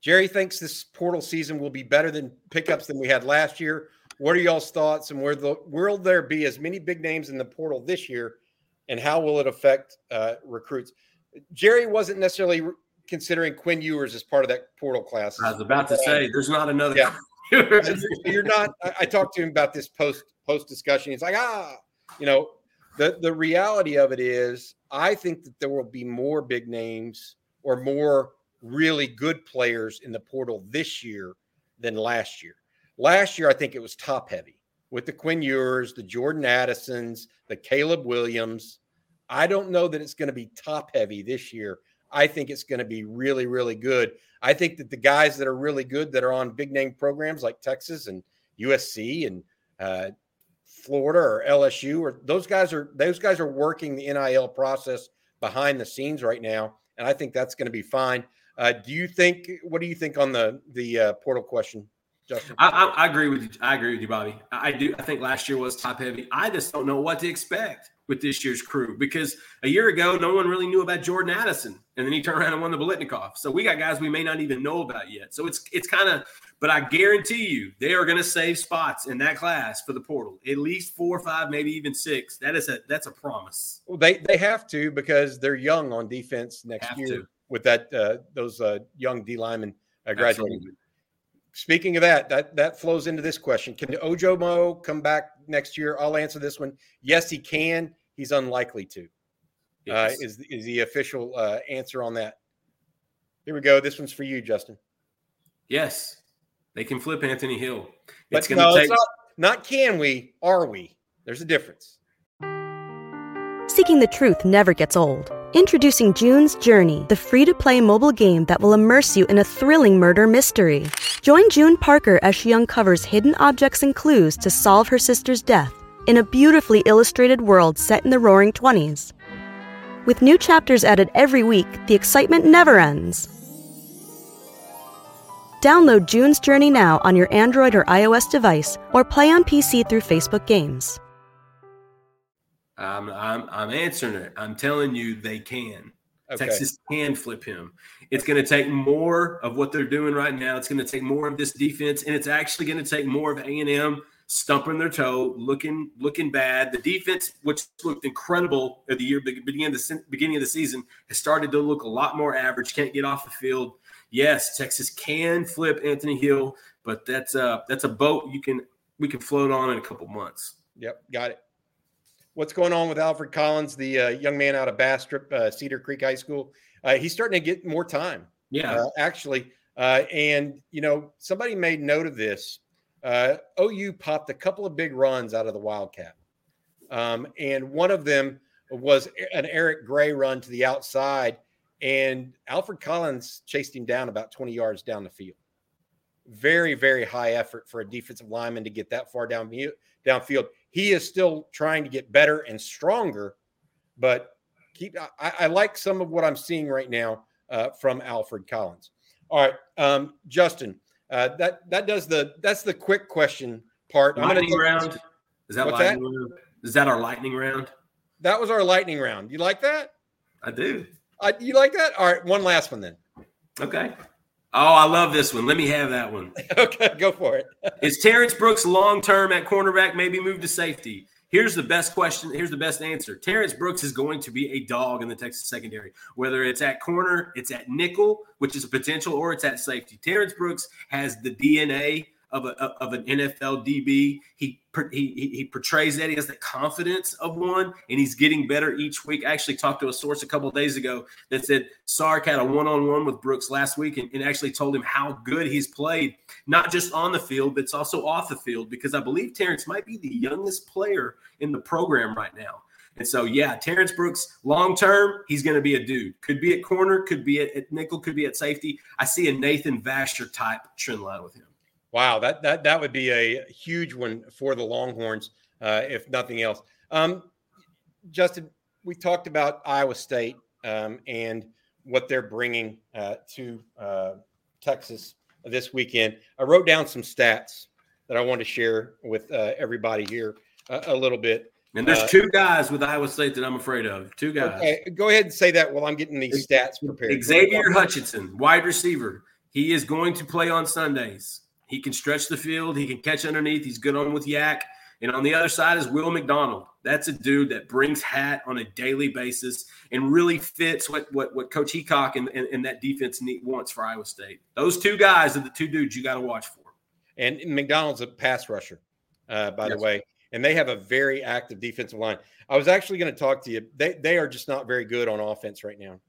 Jerry thinks this portal season will be better than pickups than we had last year. What are y'all's thoughts, and where the, will there be as many big names in the portal this year, and how will it affect uh, recruits? Jerry wasn't necessarily considering Quinn Ewers as part of that portal class. I was about to say there's not another. Yeah. <laughs> You're not. I, I talked to him about this post post discussion. He's like, ah, you know, the the reality of it is, I think that there will be more big names or more really good players in the portal this year than last year. Last year, I think it was top heavy with the Quinn Ewers, the Jordan Addisons, the Caleb Williams. I don't know that it's going to be top heavy this year. I think it's going to be really, really good. I think that the guys that are really good that are on big name programs like Texas and USC and uh, Florida or LSU or those guys are those guys are working the NIL process behind the scenes right now, and I think that's going to be fine. Uh, do you think? What do you think on the the uh, portal question, Justin? I, I, I agree with you. I agree with you, Bobby. I, I do. I think last year was top heavy. I just don't know what to expect with this year's crew because a year ago, no one really knew about Jordan Addison, and then he turned around and won the Biletnikoff. So we got guys we may not even know about yet. So it's it's kind of, but I guarantee you, they are going to save spots in that class for the portal. At least four or five, maybe even six. That is a that's a promise. Well, they they have to because they're young on defense next Have year to. with that uh, those uh, young D linemen uh, graduating. Absolutely. Speaking of that, that that flows into this question: Can Ojo Ojomo come back next year? I'll answer this one. Yes, he can. He's unlikely to. Uh, is is the official uh, answer on that? Here we go. This one's for you, Justin. yes, they can flip Anthony Hill. It's going no, to it's take. not, not can we? Are we? There's a difference. Seeking the truth never gets old. Introducing June's Journey, the free to play mobile game that will immerse you in a thrilling murder mystery. Join June Parker as she uncovers hidden objects and clues to solve her sister's death in a beautifully illustrated world set in the roaring 20s. With new chapters added every week, the excitement never ends. Download June's Journey now on your Android or iOS device or play on PC through Facebook Games. I'm, I'm I'm answering it. I'm telling you, they can. Okay. Texas can flip him. It's going to take more of what they're doing right now. It's going to take more of this defense, and it's actually going to take more of A and M stumping their toe, looking looking bad. The defense, which looked incredible at the year beginning of the beginning of the season, has started to look a lot more average. Can't get off the field. Yes, Texas can flip Anthony Hill, but that's a that's a boat you can we can float on in a couple months. Yep, got it. What's going on with Alfred Collins, the uh, young man out of Bastrop, uh, Cedar Creek High School? Uh, he's starting to get more time, Yeah, uh, actually. Uh, and, you know, somebody made note of this. Uh, OU popped a couple of big runs out of the Wildcat. Um, and one of them was an Eric Gray run to the outside. And Alfred Collins chased him down about 20 yards down the field. Very, very high effort for a defensive lineman to get that far down downfield. He is still trying to get better and stronger, but keep. I, I like some of what I'm seeing right now uh, from Alfred Collins. All right, um, Justin, uh, that that does the that's the quick question part. I'm gonna lightning round. Is that What's lightning round? Is that our lightning round? That was our lightning round. You like that? I do. Uh, you like that? All right, one last one then. Okay. Oh, I love this one. Let me have that one. <laughs> okay, go for it. Is Terrence Brooks long term at cornerback, maybe move to safety? Here's the best question. Here's the best answer. Terrence Brooks is going to be a dog in the Texas secondary, whether it's at corner, it's at nickel, which is a potential, or it's at safety. Terrence Brooks has the DNA of a of an NFL DB. He he he portrays that he has the confidence of one, and he's getting better each week. I actually talked to a source a couple days ago that said Sark had a one on one with Brooks last week, and, and actually told him how good he's played, not just on the field, but it's also off the field. Because I believe Terrence might be the youngest player in the program right now. And so, yeah, Terrence Brooks, long term, he's going to be a dude. Could be at corner, could be at, at, nickel, could be at safety. I see a Nathan Vasher type trend line with him. Wow, that that that would be a huge one for the Longhorns, uh, if nothing else. Um, Justin, we talked about Iowa State um, and what they're bringing uh, to uh, Texas this weekend. I wrote down some stats that I want to share with uh, everybody here a little bit. And there's uh, two guys with Iowa State that I'm afraid of. Two guys. Okay, go ahead and say that while I'm getting these stats prepared. Xavier Hutchinson, wide receiver. He is going to play on Sundays. He can stretch the field. He can catch underneath. He's good on with yak. And on the other side is Will McDonald. That's a dude that brings hat on a daily basis and really fits what what, what Coach Heacock and, and, and that defense need, wants for Iowa State. Those two guys are the two dudes you got to watch for. And McDonald's a pass rusher, uh, by yes. the way and they have a very active defensive line. I was actually going to talk to you. They they are just not very good on offense right now.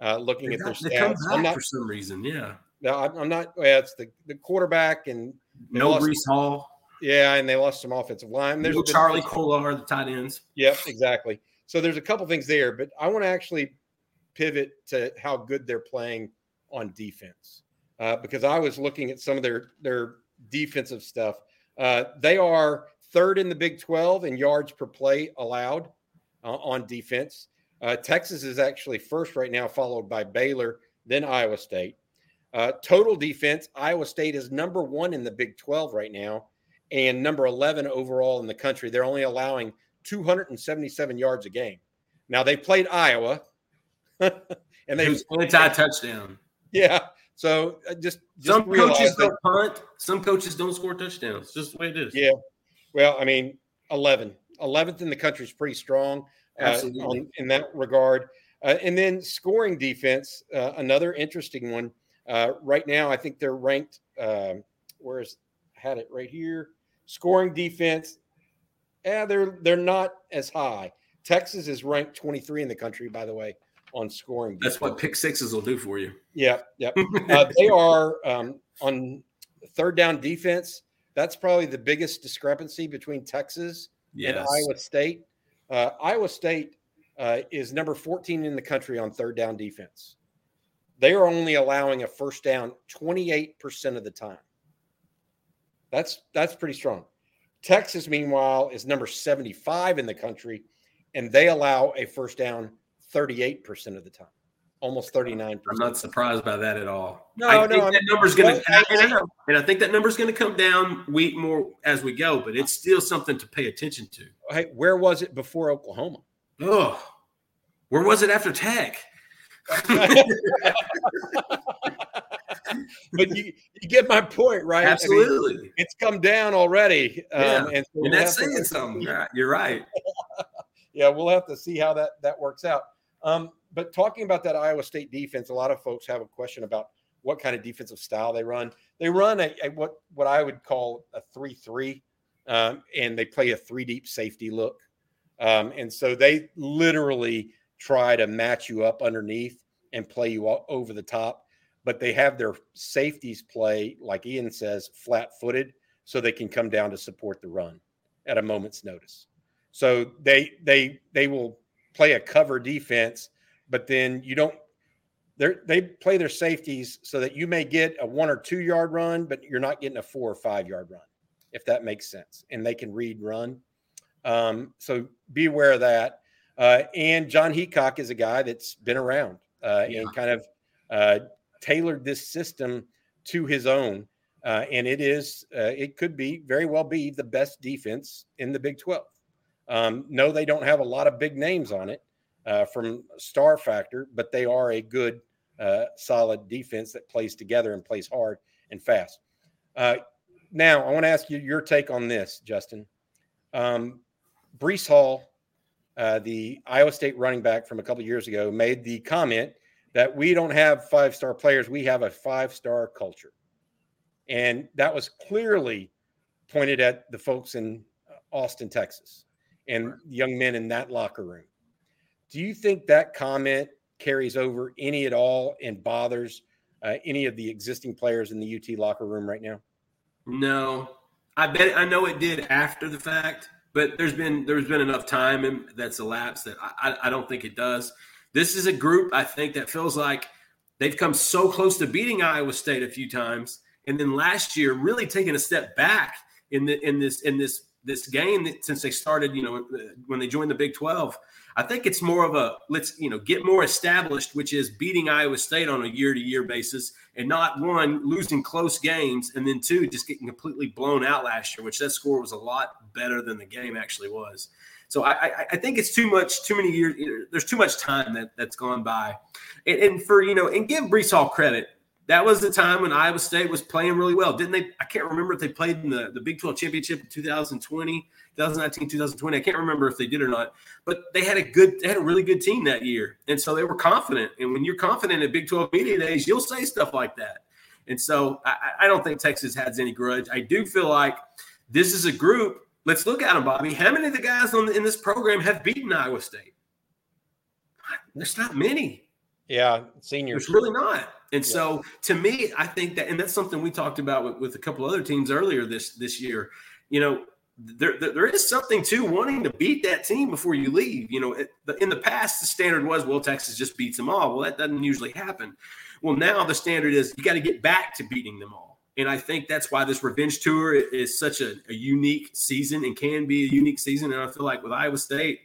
Uh, looking at their stats, I'm not for some reason. Yeah, no, I'm not. Well, it's the the quarterback and no Breece Hall. Yeah, and they lost some offensive line. There's no Charlie Kolar, the tight ends. Yep, exactly. So there's a couple things there, but I want to actually pivot to how good they're playing on defense uh, because I was looking at some of their their defensive stuff. Uh, they are third in the Big 12 in yards per play allowed uh, on defense. Uh, Texas is actually first right now, followed by Baylor, then Iowa State. Uh, total defense, Iowa State is number one in the Big 12 right now and number 11 overall in the country. They're only allowing 277 yards a game. Now they played Iowa, <laughs> and they was anti touchdown. Yeah, so uh, just, just some coaches don't punt, some coaches don't score touchdowns. Just the way it is. Yeah, well, I mean, 11, 11th in the country is pretty strong uh, on, in that regard. Uh, and then scoring defense, uh, another interesting one. Uh, right now, I think they're ranked. Um, where's had it right here? Scoring defense. Yeah, they're they're not as high. Texas is ranked 23 in the country, by the way, on scoring. Defense. That's what pick sixes will do for you. Yeah, yeah. <laughs> uh, they are um, on third down defense. That's probably the biggest discrepancy between Texas yes. and Iowa State. Uh, Iowa State uh, is number 14 in the country on third down defense. They are only allowing a first down 28% of the time. That's that's pretty strong. Texas, meanwhile, is number 75 in the country, and they allow a first down 38% of the time almost 39%. I'm not surprised by that at all. No, I no, think that number's going to, and I think that number's going to come down week more as we go, but it's still something to pay attention to. Hey, where was it before Oklahoma? Oh, where was it after Tech? <laughs> but you, you get my point, right? Absolutely. I mean, it's come down already. Um, and, so and that's saying something. You're right. <laughs> yeah, we'll have to see how that, that works out. Um, but talking about that Iowa State defense, a lot of folks have a question about what kind of defensive style they run. They run a, a what what I would call a three three, um, and they play a three deep safety look, um, and so they literally try to match you up underneath and play you all over the top. But they have their safeties play, like Ian says, flat footed, so they can come down to support the run at a moment's notice. So they they they will play a cover defense but then you don't they play their safeties so that you may get a one or two yard run, but you're not getting a four or five yard run, if that makes sense. And they can read run. Um, so be aware of that. Uh, and Jon Heacock is a guy that's been around uh, yeah. and kind of uh, tailored this system to his own. Uh, and it is, uh, it could be very well be the best defense in the Big 12. Um, no, they don't have a lot of big names on it, uh, from star factor, but they are a good, uh, solid defense that plays together and plays hard and fast. Uh, now, I want to ask you your take on this, Justin. Um, Breece Hall, uh, the Iowa State running back from a couple years ago, made the comment that we don't have five star players, we have a five star culture. And that was clearly pointed at the folks in Austin, Texas, and young men in that locker room. Do you think that comment carries over any at all and bothers uh, any of the existing players in the UT locker room right now? No, I bet I know it did after the fact, but there's been there's been enough time that's elapsed that I, I don't think it does. This is a group I think that feels like they've come so close to beating Iowa State a few times, and then last year really taking a step back in the in this in this this game since they started. You know, when they joined the Big Twelve, I think it's more of a let's you know get more established, which is beating Iowa State on a year to year basis, and not one losing close games, and then two just getting completely blown out last year, which that score was a lot better than the game actually was. So I, I, think it's too much, too many years. There's too much time that that's gone by, and, and for you know, and give Breece Hall credit that was the time when Iowa State was playing really well. Didn't they? I can't remember if they played in the, the Big 12 championship in 2020, 2019, 2020. I can't remember if they did or not, but they had a good, they had a really good team that year. And so they were confident. And when you're confident at Big 12 media days, you'll say stuff like that. And so I, I don't think Texas has any grudge. I do feel like this is a group. Let's look at them, Bobby. How many of the guys on in this program have beaten Iowa State? There's not many. Yeah, seniors. There's really not. And yeah. so to me, I think that, and that's something we talked about with, with a couple other teams earlier this this year. You know, there, there is something to wanting to beat that team before you leave. You know, in the past, the standard was, well, Texas just beats them all. Well, that doesn't usually happen. Well, now the standard is you got to get back to beating them all. And I think that's why this revenge tour is such a, a unique season and can be a unique season. And I feel like with Iowa State,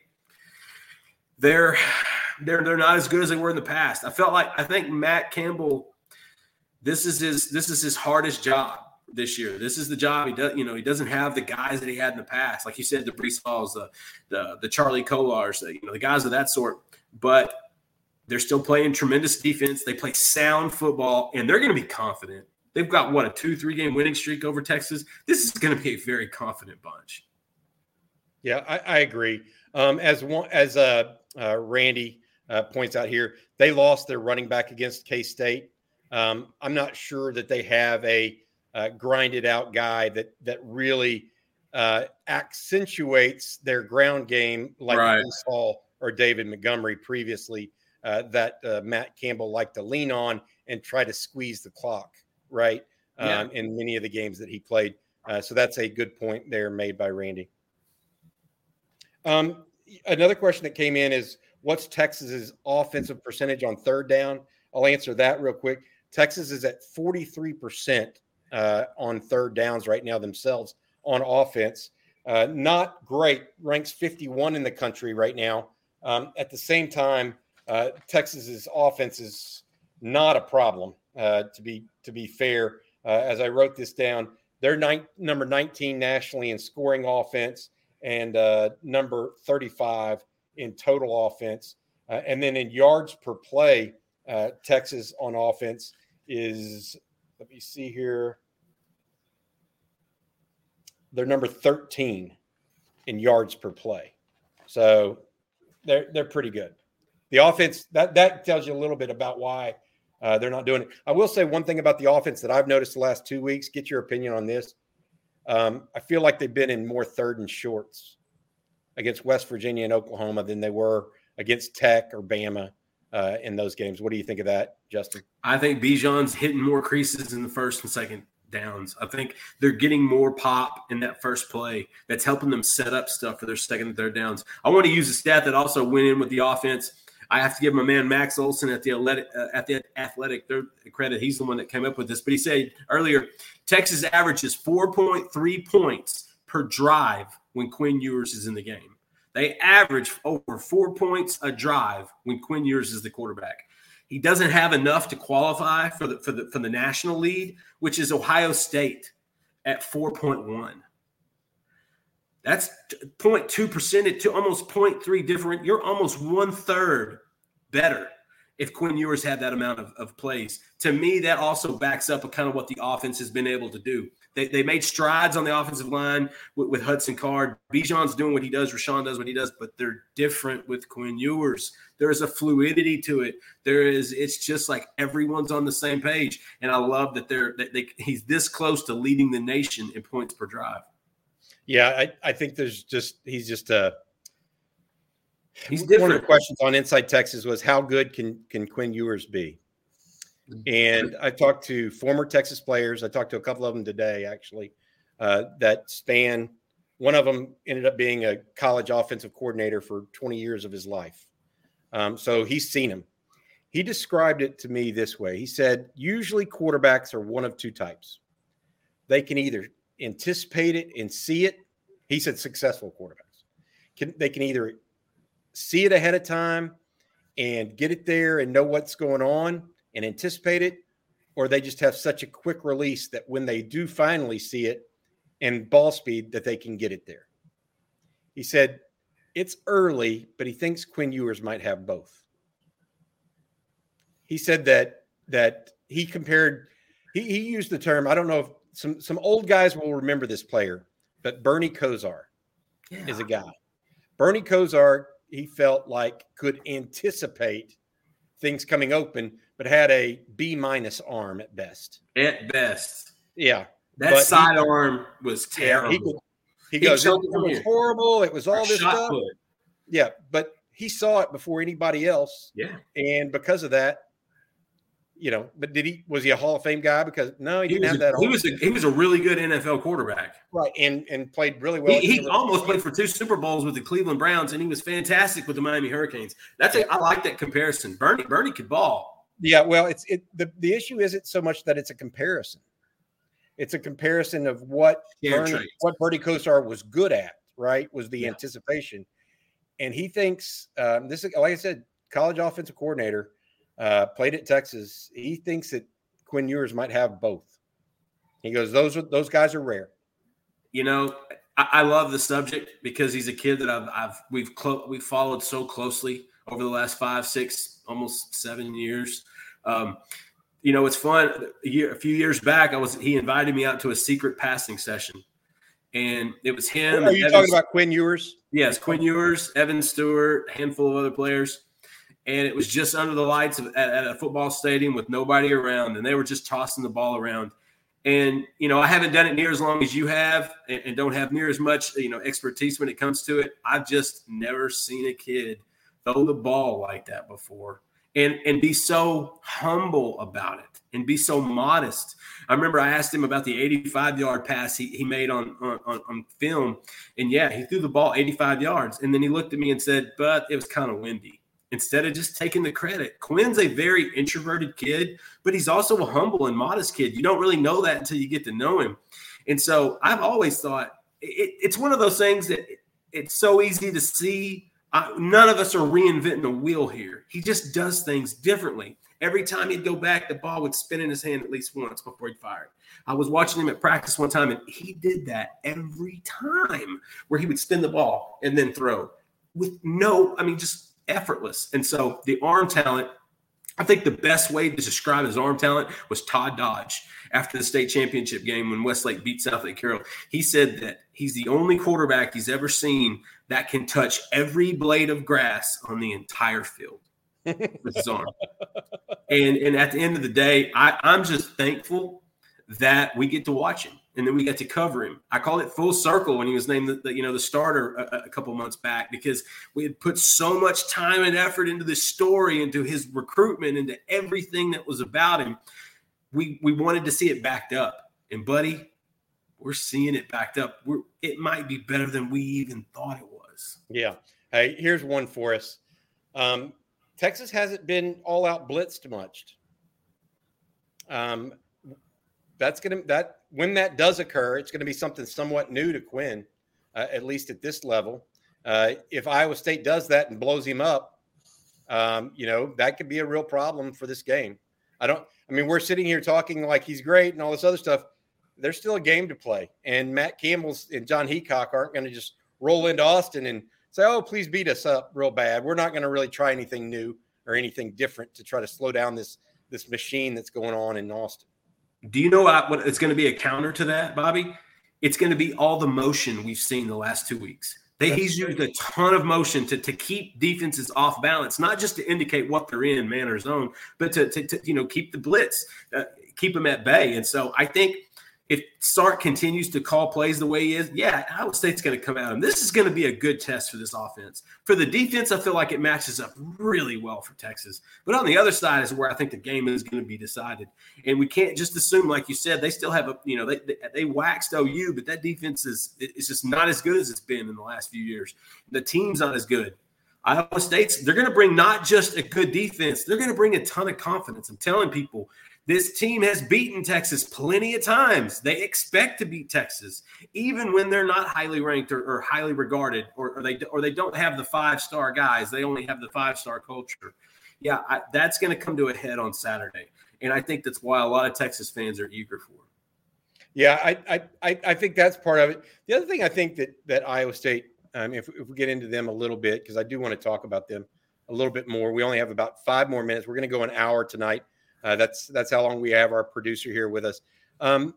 they're they're they're not as good as they were in the past. I felt like I think Matt Campbell, this is his this is his hardest job this year. This is the job he does. You know, he doesn't have the guys that he had in the past, like you said, the Breece Halls, the the the Charlie Kolars, the, you know, the guys of that sort. But they're still playing tremendous defense. They play sound football, and they're going to be confident. They've got what a two three game winning streak over Texas. This is going to be a very confident bunch. Yeah, I, I agree. Um, as one as uh, uh, Randy uh, points out here, they lost their running back against K State. Um, I'm not sure that they have a uh, grinded out guy that that really uh, accentuates their ground game like right. Or David Montgomery previously. Uh, that uh, Matt Campbell liked to lean on and try to squeeze the clock, right? Um, yeah. In many of the games that he played. so that's a good point there made by Randy. Um, another question that came in is what's Texas's offensive percentage on third down? I'll answer that real quick. Texas is at 43% uh, on third downs right now themselves on offense. Uh, not great, ranks 51 in the country right now. Um, at the same time, uh, Texas's offense is not a problem. Uh, to be to be fair, uh, as I wrote this down, they're number 19 nationally in scoring offense and uh, number 35 in total offense. Uh, and then in yards per play, uh, Texas on offense is, let me see here, they're number 13 in yards per play. So they're, they're pretty good. The offense, that, that tells you a little bit about why uh, they're not doing it. I will say one thing about the offense that I've noticed the last two weeks. Get your opinion on this. Um, I feel like they've been in more third and shorts against West Virginia and Oklahoma than they were against Tech or Bama uh, in those games. What do you think of that, Justin? I think Bijan's hitting more creases in the first and second downs. I think they're getting more pop in that first play that's helping them set up stuff for their second and third downs. I want to use a stat that also went in with the offense. I have to give my man Max Olson at the athletic, uh, at the athletic credit. He's the one that came up with this. But he said earlier, Texas averages 4.3 points per drive when Quinn Ewers is in the game. They average over four points a drive when Quinn Ewers is the quarterback. He doesn't have enough to qualify for the for the for the national lead, which is Ohio State at 4.1. That's 0.2 percent to almost 0.3 different. You're almost one third better if Quinn Ewers had that amount of, of plays. To me, that also backs up a kind of what the offense has been able to do. They, they made strides on the offensive line with, with Hudson Card. Bijan's doing what he does. Roschon does what he does, but they're different with Quinn Ewers. There is a fluidity to it. There is. It's just like everyone's on the same page, and I love that they're that they, he's this close to leading the nation in points per drive. Yeah, I, I think there's just he's just a. He's different. One of the questions on Inside Texas was how good can can Quinn Ewers be? And I talked to former Texas players. I talked to a couple of them today, actually, uh, that span. One of them ended up being a college offensive coordinator for 20 years of his life. Um, so he's seen him. He described it to me this way. He said, usually quarterbacks are one of two types. They can either anticipate it and see it. He said successful quarterbacks can they can either see it ahead of time and get it there and know what's going on and anticipate it, or they just have such a quick release that when they do finally see it and ball speed that they can get it there. He said it's early, but he thinks Quinn Ewers might have both. He said that that he compared he, he used the term, I don't know if some some old guys will remember this player, but Bernie Kosar yeah. is a guy. Bernie Kosar, he felt like could anticipate things coming open, but had a B minus arm at best. At best. Yeah. That sidearm was terrible. he, he, goes, it, it was horrible. It was all this stuff. Put. Yeah, but he saw it before anybody else. Yeah. And because of that, you know, but did he was he a Hall of Fame guy? Because no, he, he didn't have that. A, he was a, he was a really good NFL quarterback, right? And and played really well. He, he almost played for two Super Bowls with the Cleveland Browns, and he was fantastic with the Miami Hurricanes. That's a, I like that comparison. Bernie Bernie could ball. Yeah, well, it's it the the issue isn't so much that it's a comparison. It's a comparison of what Bernie, what Bernie Kosar was good at. Right, was the yeah. anticipation, and he thinks um, this is like I said, college offensive coordinator uh, played at Texas. He thinks that Quinn Ewers might have both. He goes, those are those guys are rare. You know, I, I love the subject because he's a kid that I've, I've we've clo- we've followed so closely over the last five, six, almost seven years. Um, you know, it's fun. A, year, a few years back, I was he invited me out to a secret passing session, and it was him. Are you Evan, talking about Quinn Ewers? Yes, Quinn Ewers, Evan Stewart, handful of other players and it was just under the lights of, at, at, a football stadium with nobody around, and they were just tossing the ball around. And you know, I haven't done it near as long as you have, and, and don't have near as much you know expertise when it comes to it. I've just never seen a kid throw the ball like that before, and and be so humble about it, and be so modest. I remember I asked him about the 85 yard pass he, he made on, on on film, and yeah, he threw the ball 85 yards, and then he looked at me and said, "But it was kind of windy." Instead of just taking the credit. Quinn's a very introverted kid, but he's also a humble and modest kid. You don't really know that until you get to know him. And so I've always thought it, it's one of those things that it's so easy to see. Uh, none of us are reinventing the wheel here. He just does things differently. Every time he'd go back, the ball would spin in his hand at least once before he fired. I was watching him at practice one time, and he did that every time where he would spin the ball and then throw with no, I mean, just effortless. And so the arm talent, I think the best way to describe his arm talent was Todd Dodge after the state championship game when Westlake beat Southlake Carroll. He said that he's the only quarterback he's ever seen that can touch every blade of grass on the entire field <laughs> with his arm. And and at the end of the day, I, I'm just thankful that we get to watch him and then we got to cover him. I call it full circle when he was named the, the you know the starter a, a, couple months back because we had put so much time and effort into this story, into his recruitment, into everything that was about him. We we wanted to see it backed up, and buddy, we're seeing it backed up. We're, it might be better than we even thought it was. Yeah. Hey, here's one for us. Um, Texas hasn't been all out blitzed much. Um, that's gonna that when that does occur, it's going to be something somewhat new to Quinn, uh, at least at this level. Uh, if Iowa State does that and blows him up, um, you know that could be a real problem for this game. I don't. I mean, we're sitting here talking like he's great and all this other stuff. There's still a game to play, and Matt Campbell's and Jon Heacock aren't going to just roll into Austin and say, "Oh, please beat us up real bad." We're not going to really try anything new. or anything different to try to slow down this this machine that's going on in Austin. Do you know what it's going to be a counter to that, Bobby? It's going to be all the motion we've seen the last two weeks. They, he's used a ton of motion to, to keep defenses off balance, not just to indicate what they're in, man or zone, but to, to, to you know keep the blitz, uh, keep them at bay. And so I think if Sark continues to call plays the way he is, yeah, Iowa State's going to come out. And this is going to be a good test for this offense. For the defense, I feel like it matches up really well for Texas. But on the other side is where I think the game is going to be decided. And we can't just assume, like you said, they still have a, you know, they, they, they waxed OU, but that defense is it's just not as good as it's been in the last few years. The team's not as good. Iowa State's, they're going to bring not just a good defense, they're going to bring a ton of confidence. I'm telling people, this team has beaten Texas plenty of times. They expect to beat Texas, even when they're not highly ranked or, or highly regarded, or, or, they or they don't have the five star guys. They only have the five star culture. Yeah, I, that's going to come to a head on Saturday, and I think that's why a lot of Texas fans are eager for it. Yeah, I I I think that's part of it. The other thing I think that that Iowa State, um, if if we get into them a little bit, because I do want to talk about them a little bit more. We only have about five more minutes. We're going to go an hour tonight. Uh, that's that's how long we have our producer here with us. Um,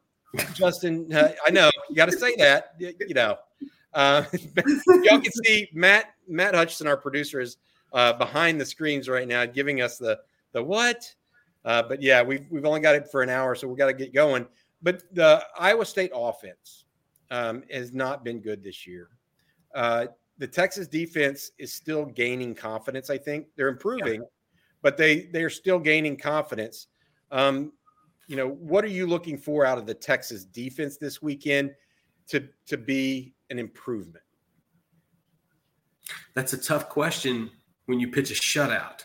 Justin, uh, I know you got to say that. You, you know, uh, <laughs> y'all can see Matt Matt Hutchison, our producer, is uh, behind the screens right now, giving us the the what. Uh, but yeah, we've we've only got it for an hour, so we got to get going. But the Iowa State offense um, has not been good this year. Uh, the Texas defense is still gaining confidence. I think they're improving. Yeah but they they are still gaining confidence. Um, you know, what are you looking for out of the Texas defense this weekend to to be an improvement? That's a tough question when you pitch a shutout.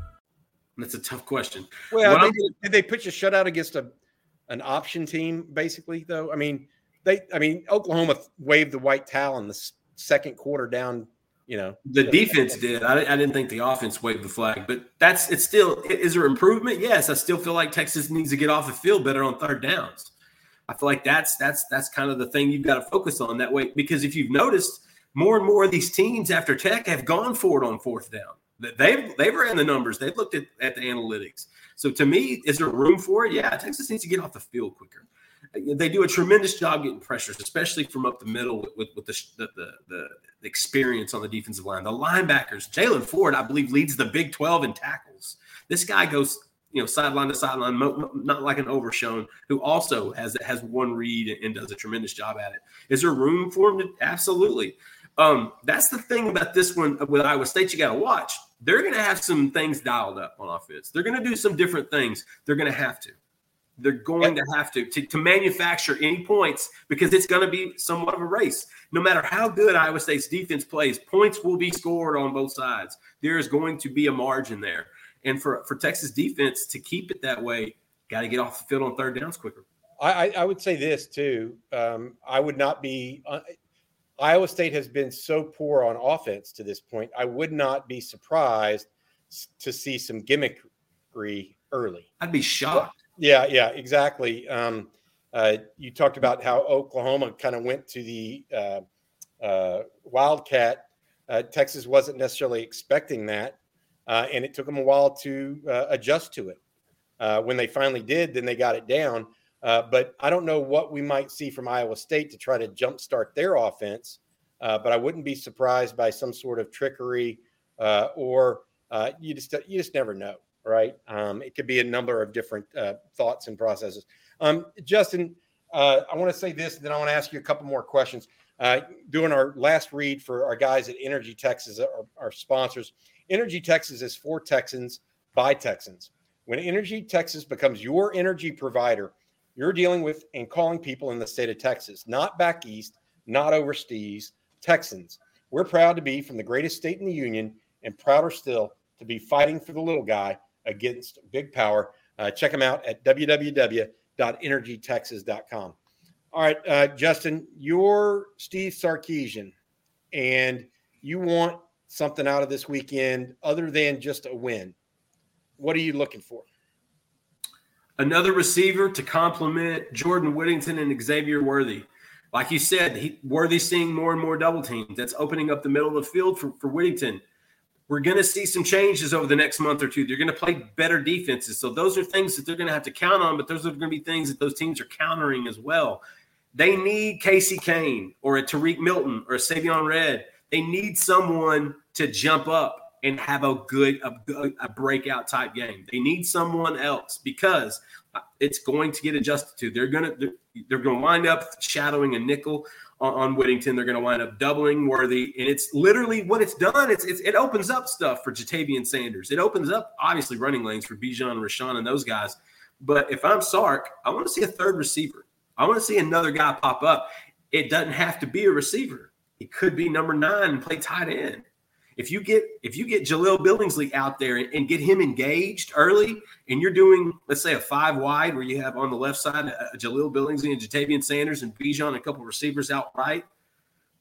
That's a tough question. Well, they, did they pitch a shutout against a an option team, basically? Though, I mean, they, I mean, Oklahoma waved the white towel in the second quarter down. You know, the defense did. I, I didn't think the offense waved the flag, but that's it's still. Is there improvement? Yes, I still feel like Texas needs to get off the field better on third downs. I feel like that's that's that's kind of the thing you've got to focus on that way because if you've noticed, more and more of these teams after Tech have gone for it on fourth down. They've they've ran the numbers. They've looked at, at the analytics. So to me, is there room for it? Yeah, Texas needs to get off the field quicker. They do a tremendous job getting pressures, especially from up the middle with, with the, the, the, the experience on the defensive line. The linebackers, Jaylan Ford, I believe, leads the Big 12 in tackles. This guy goes, you know, sideline to sideline, not like an overshown, who also has has one read and does a tremendous job at it. Is there room for him? To, absolutely. Um, that's the thing about this one with Iowa State. You got to watch they're going to have some things dialed up on offense. They're going to do some different things. They're going to have to. They're going to have to, to, to manufacture any points because it's going to be somewhat of a race. No matter how good Iowa State's defense plays, points will be scored on both sides. There is going to be a margin there. And for, for Texas defense to keep it that way, got to get off the field on third downs quicker. I, I would say this too. Um, I would not be. Iowa State has been so poor on offense to this point. I would not be surprised to see some gimmickry early. I'd be shocked. Yeah, yeah, exactly. Um, uh, you talked about how Oklahoma kind of went to the uh, uh, Wildcat. Uh, Texas wasn't necessarily expecting that, uh, and it took them a while to uh, adjust to it. when they finally did, then they got it down. Uh, but I don't know what we might see from Iowa State to try to jumpstart their offense. Uh, but I wouldn't be surprised by some sort of trickery uh, or uh, you just you just never know, right? Um, it could be a number of different uh, thoughts and processes. Um, Justin, I want to say this, then I want to ask you a couple more questions. doing our last read for our guys at Energy Texas, our, our sponsors. Energy Texas is for Texans by Texans. When Energy Texas becomes your energy provider, you're dealing with and calling people in the state of Texas, not back east, not overseas, Texans. We're proud to be from the greatest state in the union and prouder still to be fighting for the little guy against big power. Uh, check them out at www.energytexas.com. All right, uh, Justin, you're Steve Sarkisian, and you want something out of this weekend other than just a win. What are you looking for? Another receiver to complement Jordan Whittington and Xavier Worthy. Like you said, he, Worthy seeing more and more double teams. That's opening up the middle of the field for, for Whittington. We're going to see some changes over the next month or two. They're going to play better defenses. So those are things that they're going to have to count on, but those are going to be things that those teams are countering as well. They need Casey Cain or a Tariq Milton or a Savion Red. They need someone to jump up and have a good a, a breakout type game. They need someone else because it's going to get adjusted to. They're gonna they're, they're to wind up shadowing a nickel on, on Whittington. They're to wind up doubling Worthy, and it's literally what it's done. It's, it's it opens up stuff for Ja'Tavion Sanders. It opens up obviously running lanes for Bijan, Roschon, and those guys. But if I'm Sark, I want to see a third receiver. I want to see another guy pop up. It doesn't have to be a receiver. It could be number nine and play tight end. If you get if you get Jahleel Billingsley out there and, and, get him engaged early, and you're doing let's say a five wide where you have on the left side uh, Jahleel Billingsley and Ja'Tavion Sanders and Bijan a couple receivers out right,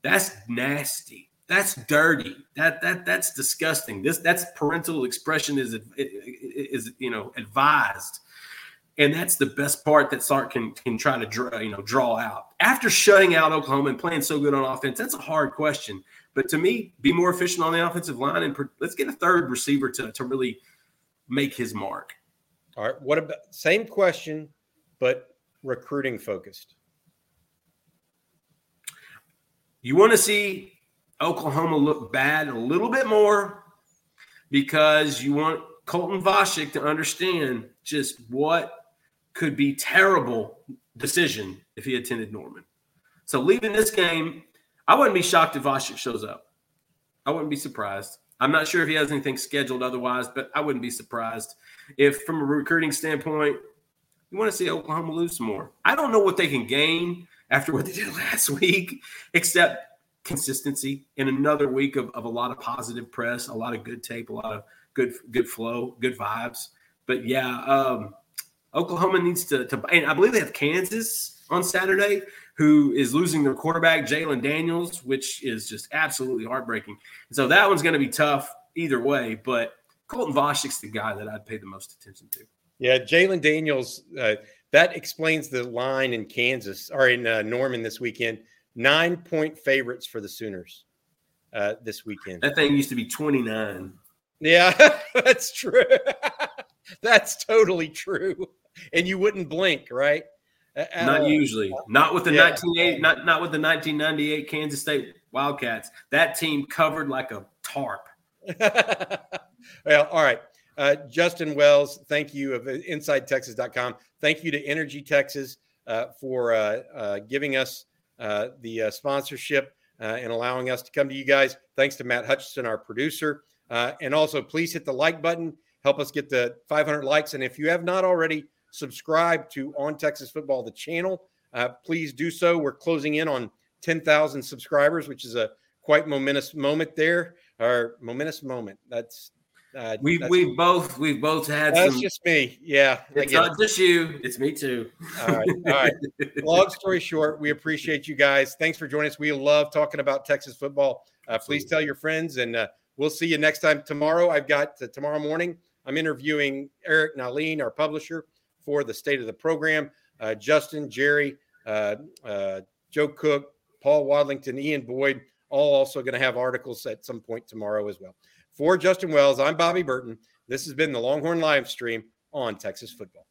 that's nasty. That's dirty. That that that's disgusting. This that's parental expression is is you know advised and that's the best part that Sark can can try to draw, you know draw out after shutting out Oklahoma and playing so good on offense. That's a hard question, but to me, be more efficient on the offensive line and let's get a third receiver to to really make his mark. All right. What about same question, but recruiting focused? You want to see Oklahoma look bad a little bit more because you want Colton Vasek to understand just what could be terrible decision if he attended Norman. So leaving this game, I wouldn't be shocked if Vasek shows up. I wouldn't be surprised. I'm not sure if he has anything scheduled otherwise, but I wouldn't be surprised if, from a recruiting standpoint, you want to see Oklahoma lose some more. I don't know what they can gain after what they did <laughs> last week, except consistency in another week of, of a lot of positive press, a lot of good tape, a lot of good good flow, good vibes. But yeah, um, Oklahoma needs to, to and I believe they have Kansas on Saturday, who is losing their quarterback, Jalon Daniels, which is just absolutely heartbreaking. And so that one's going to be tough either way. But Colton Vasek's the guy that I'd pay the most attention to. Yeah, Jalon Daniels, uh, that explains the line in Kansas or in uh, Norman this weekend. Nine point favorites for the Sooners uh, this weekend. That thing used to be 29. Yeah, <laughs> that's true. <laughs> that's totally true and you wouldn't blink, right? At not all. usually. Not with the yeah. 1980, not not with the 1998 Kansas State Wildcats. That team covered like a tarp. <laughs> well, all right. Uh, Justin Wells, thank you of InsideTexas.com. Thank you to Energy Texas uh, for uh, uh giving us uh, the uh, sponsorship and allowing us to come to you guys. Thanks to Matt Hutchison, our producer. and also, please hit the like button. Help us get the 500 likes. And if you have not already, subscribe to On Texas Football, the channel. Uh, please do so. We're closing in on 10,000 subscribers, which is a quite momentous moment there, or momentous moment. That's uh, we we both we've both had. That's some, just me. Yeah, it's not just you. It's me too. All right, all right. <laughs> Long story short, we appreciate you guys. Thanks for joining us. We love talking about Texas football. Uh, please tell your friends, and uh, we'll see you next time. Tomorrow, I've got uh, tomorrow morning. I'm interviewing Eric Nahlin, our publisher for the state of the program. Uh, Justin, Jerry, uh, uh, Joe Cook, Paul Wadlington, Ian Boyd, all also going to have articles at some point tomorrow as well. For Justin Wells, I'm Bobby Burton. This has been the Longhorn live stream on Texas football.